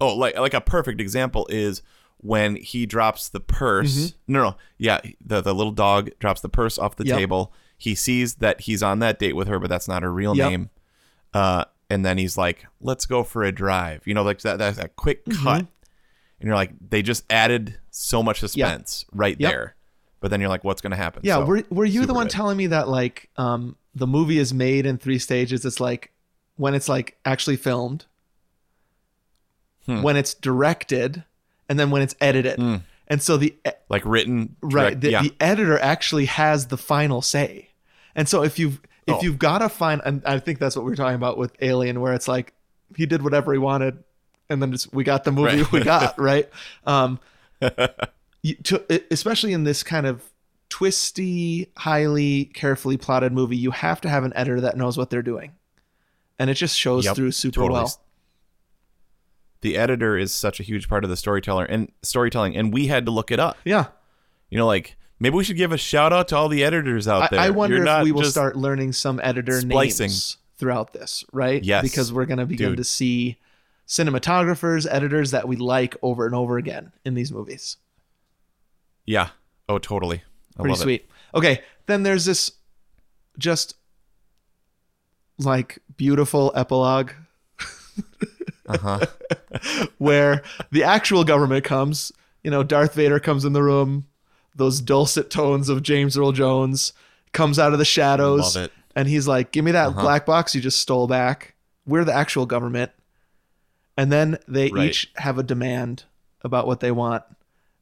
oh like like a perfect example is when he drops the purse Mhm. no no yeah the the little dog drops the purse off the Yep. table he sees that he's on that date with her but that's not her real Yep. name uh and then he's like let's go for a drive you know like that that, that quick Mm-hmm. cut and you're like they just added so much suspense right Yep. there but then you're like what's gonna happen Yeah, So, were were you the one good. telling me that like um the movie is made in three stages? It's like when it's like actually filmed, Hmm. when it's directed, and then when it's edited. Mm. And so the like written right the, yeah the editor actually has the final say. And so if you've if Oh. you've got to find, and I think that's what we are talking about with Alien, where it's like he did whatever he wanted, and then just we got the movie Right. we got right. Um, you, to, especially in this kind of twisty, highly carefully plotted movie, you have to have an editor that knows what they're doing, and it just shows Yep, through super totally. well. the editor is such a huge part of the storyteller and storytelling and we had to look it up Yeah, you know like maybe we should give a shout out to all the editors out there I wonder You're if we will start learning some editor splicing. names throughout this, right? Yes, because we're going to begin dude. to see cinematographers, editors that we like over and over again in these movies. yeah oh totally I Pretty love it. sweet. Okay, then there's this just like beautiful epilogue uh-huh where the actual government comes. You know, Darth Vader comes in the room. Those dulcet tones of James Earl Jones comes out of the shadows, and he's like, "Give me that Uh-huh. black box you just stole back. We're the actual government." And then they Right. each have a demand about what they want,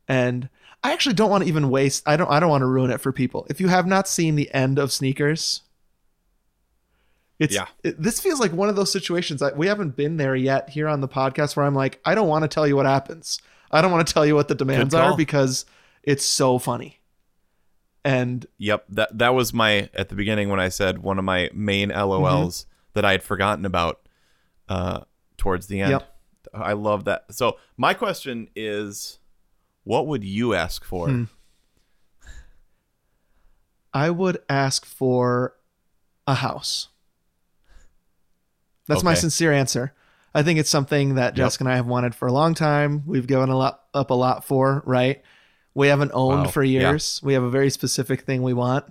and I actually don't want to even waste. I don't. I don't want to ruin it for people. If you have not seen the end of Sneakers, It's Yeah. it- this feels like one of those situations that we haven't been there yet here on the podcast where I'm like, I don't want to tell you what happens. I don't want to tell you what the demands are because it's so funny. And Yep, that that was my at the beginning when I said one of my main LOLs Mm-hmm. that I had forgotten about uh towards the end. Yep. I love that. So my question is what would you ask for? Hmm. I would ask for a house. That's my sincere answer. I think it's something that Jessica and I have wanted for a long time. We've given a lot up a lot for, right? We haven't owned Wow. for Yeah. years. We have a very specific thing we want.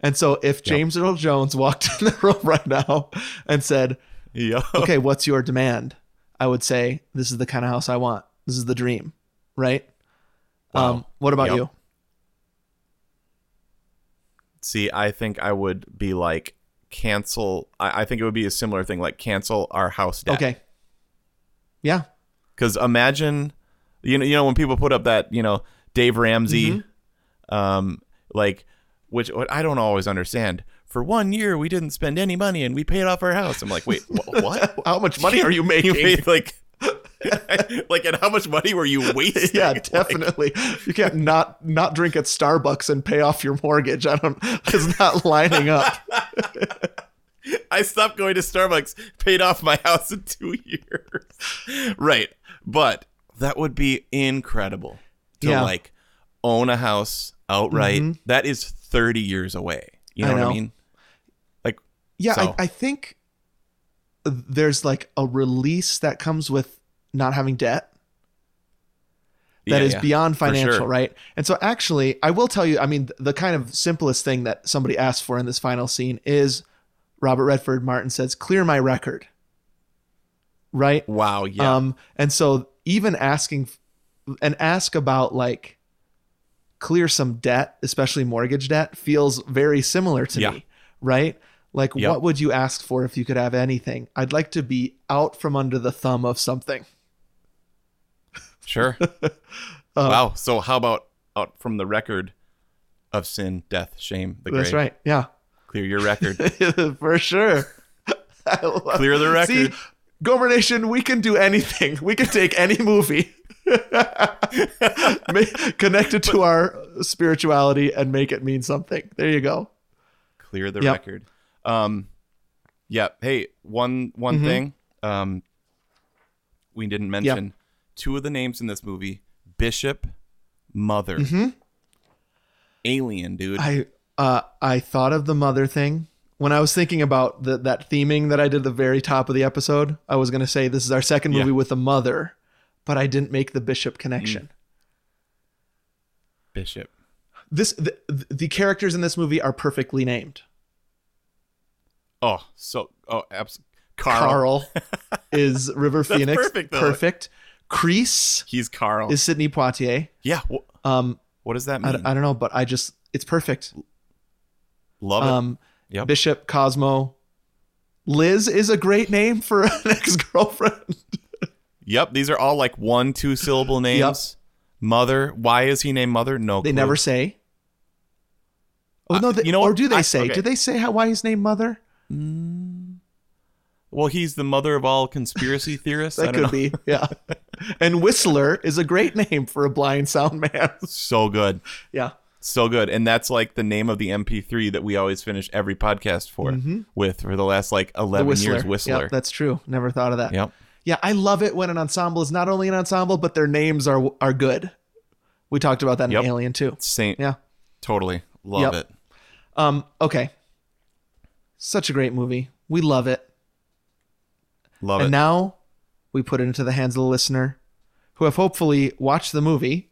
And so if James Earl Jones walked in the room right now and said, Yeah. okay, what's your demand? I would say, this is the kind of house I want. This is the dream, right? Wow. Um, what about Yep. you? See, I think I would be like cancel I, I think it would be a similar thing, like cancel our house debt. Okay. Yeah. Because imagine, you know, you know when people put up that, you know, Dave Ramsey, Mm-hmm. um, like, which what I don't always understand. For one year, we didn't spend any money and we paid off our house. I'm like, wait, wh- what? How much money are you making? made, like, like, and how much money were you wasting? yeah, Like, definitely. you can't not not drink at Starbucks and pay off your mortgage. I don't. It's not lining up. I stopped going to Starbucks, paid off my house in two years. right. But that would be incredible to Yeah. like own a house outright. Mhm. That is 30 years away. You I know, what. I mean? Like, Yeah, So- I, I think there's like a release that comes with not having debt that yeah, is yeah, beyond financial, sure. right? And so actually, I will tell you, I mean, the kind of simplest thing that somebody asked for in this final scene is Robert Redford Martin says, "Clear my record." Right? Wow. Yeah. Um, and so even asking and ask about like clear some debt, especially mortgage debt, feels very similar to Yeah. me, right? Like, Yep. what would you ask for if you could have anything? I'd like to be out from under the thumb of something. sure. Uh, wow. So, how about out from the record of sin, death, shame, the That's grave? right. Yeah, Clear your record. for sure. Clear the record. See, Gomer Nation, we can do anything. We can take any movie, connect it to our spirituality, and make it mean something. There you go. clear the Yep. record. Um, yeah. Hey, one one Mhm. thing. Um, we didn't mention two of the names in this movie: Bishop, Mother, Alien, dude. Mm-hmm. I uh I thought of the mother thing when I was thinking about the, that theming that I did at the very top of the episode. I was gonna say this is our second Yeah. movie with a mother, but I didn't make the bishop connection. Bishop. This the, the characters in this movie are perfectly named. Oh, so oh, abs- Carl. Carl, is River Phoenix. perfect, though. Perfect. Crease He's Carl. is Sidney Poitier. yeah. wh- Um, what does that I, mean? I don't know, but I just it's perfect. Love it. Um, Yep. Bishop Cosmo. Liz is a great name for an ex girlfriend. Yep. These are all like one, two syllable names. Mother. Why is he named Mother? No. They clue. never say. Oh no! They, you know or do they I- say? okay. Do they say how why he's named Mother? Mm. Well, he's the mother of all conspiracy theorists. I That could know. be, yeah. and Whistler is a great name for a blind sound man. So good. yeah, So good. And that's like the name of the MP3 that we always finish every podcast for mm-hmm. with for the last like 11 Whistler. years. Whistler. Yep, that's true. Never thought of that. Yep. Yeah, I love it when an ensemble is not only an ensemble, but their names are are good. We talked about that in Yep. Alien too. Same. Yeah. Totally. Yep. Love it. Um. Okay. Such a great movie. We love it. Love and it. And now we put it into the hands of the listener who have hopefully watched the movie.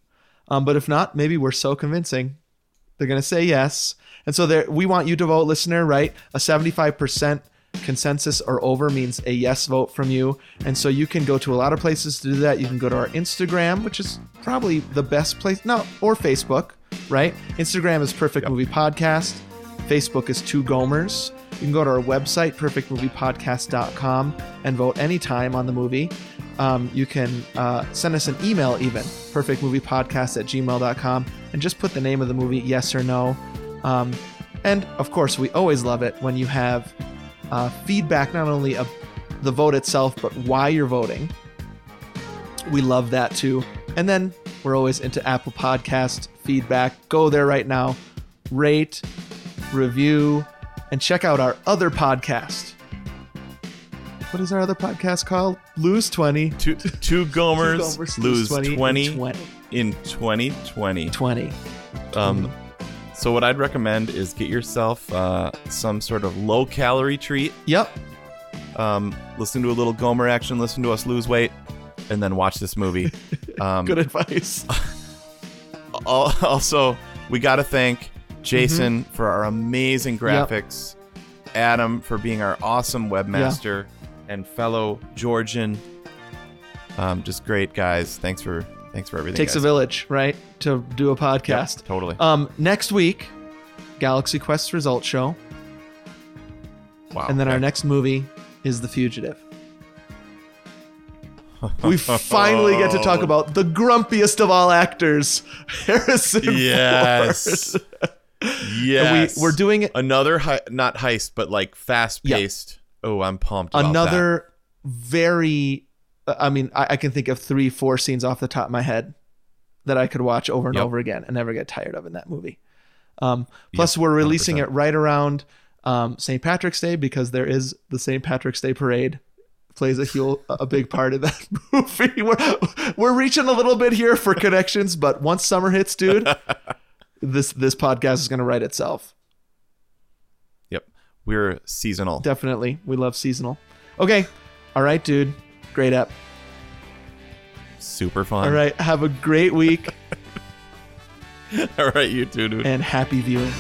Um, but if not, maybe we're so convincing they're going to say yes. And so there, we want you to vote, listener, right? A 75% consensus or over means a yes vote from you. And so you can go to a lot of places to do that. You can go to our Instagram, which is probably the best place. No, or Facebook, right? Instagram is Perfect Movie Podcast. Facebook is Two Gomers. You can go to our website, perfectmoviepodcast.com, and vote anytime on the movie. Um, you can uh, send us an email, even, perfectmoviepodcast at gmail.com, and just put the name of the movie, yes or no. Um, and of course, we always love it when you have uh, feedback, not only of the vote itself, but why you're voting. We love that too. And then we're always into Apple Podcast feedback. Go there right now, rate, review, and check out our other podcast. What is our other podcast called? Lose 20. Two, two Gomers, Gomers lose 20 20, in 20. in 2020. 20. Um, so what I'd recommend is get yourself uh, some sort of low calorie treat. Yep. Um, listen to a little Gomer action. Listen to us lose weight, and then watch this movie. Um, Good advice. also, we got to thank Jason Mm-hmm. for our amazing graphics, Adam for being our awesome webmaster, and fellow Georgian. Um, just great guys. Thanks for thanks for everything. Takes a village, right? To do a podcast. Yep, totally. Um, next week, Galaxy Quest result show. wow. And then our next movie is The Fugitive. We finally get to talk about the grumpiest of all actors, Harrison Yes. Ford. yes. we- we're doing it- another hei- not heist, but like fast paced. Oh, I'm pumped. About Another very, I mean, I, I can think of three, four scenes off the top of my head that I could watch over and Yep. over again and never get tired of in that movie. Um, plus, Yep, we're releasing 100%. it right around um, St. Patrick's Day because there is the St. Patrick's Day parade plays a heel, a big part of that movie. We're, we're reaching a little bit here for connections, but once summer hits, dude, this this podcast is going to write itself. Yep. We're seasonal. Definitely, we love seasonal. Okay, all right, dude, great app. Super fun. All right, have a great week All right, you too, dude. and happy viewing.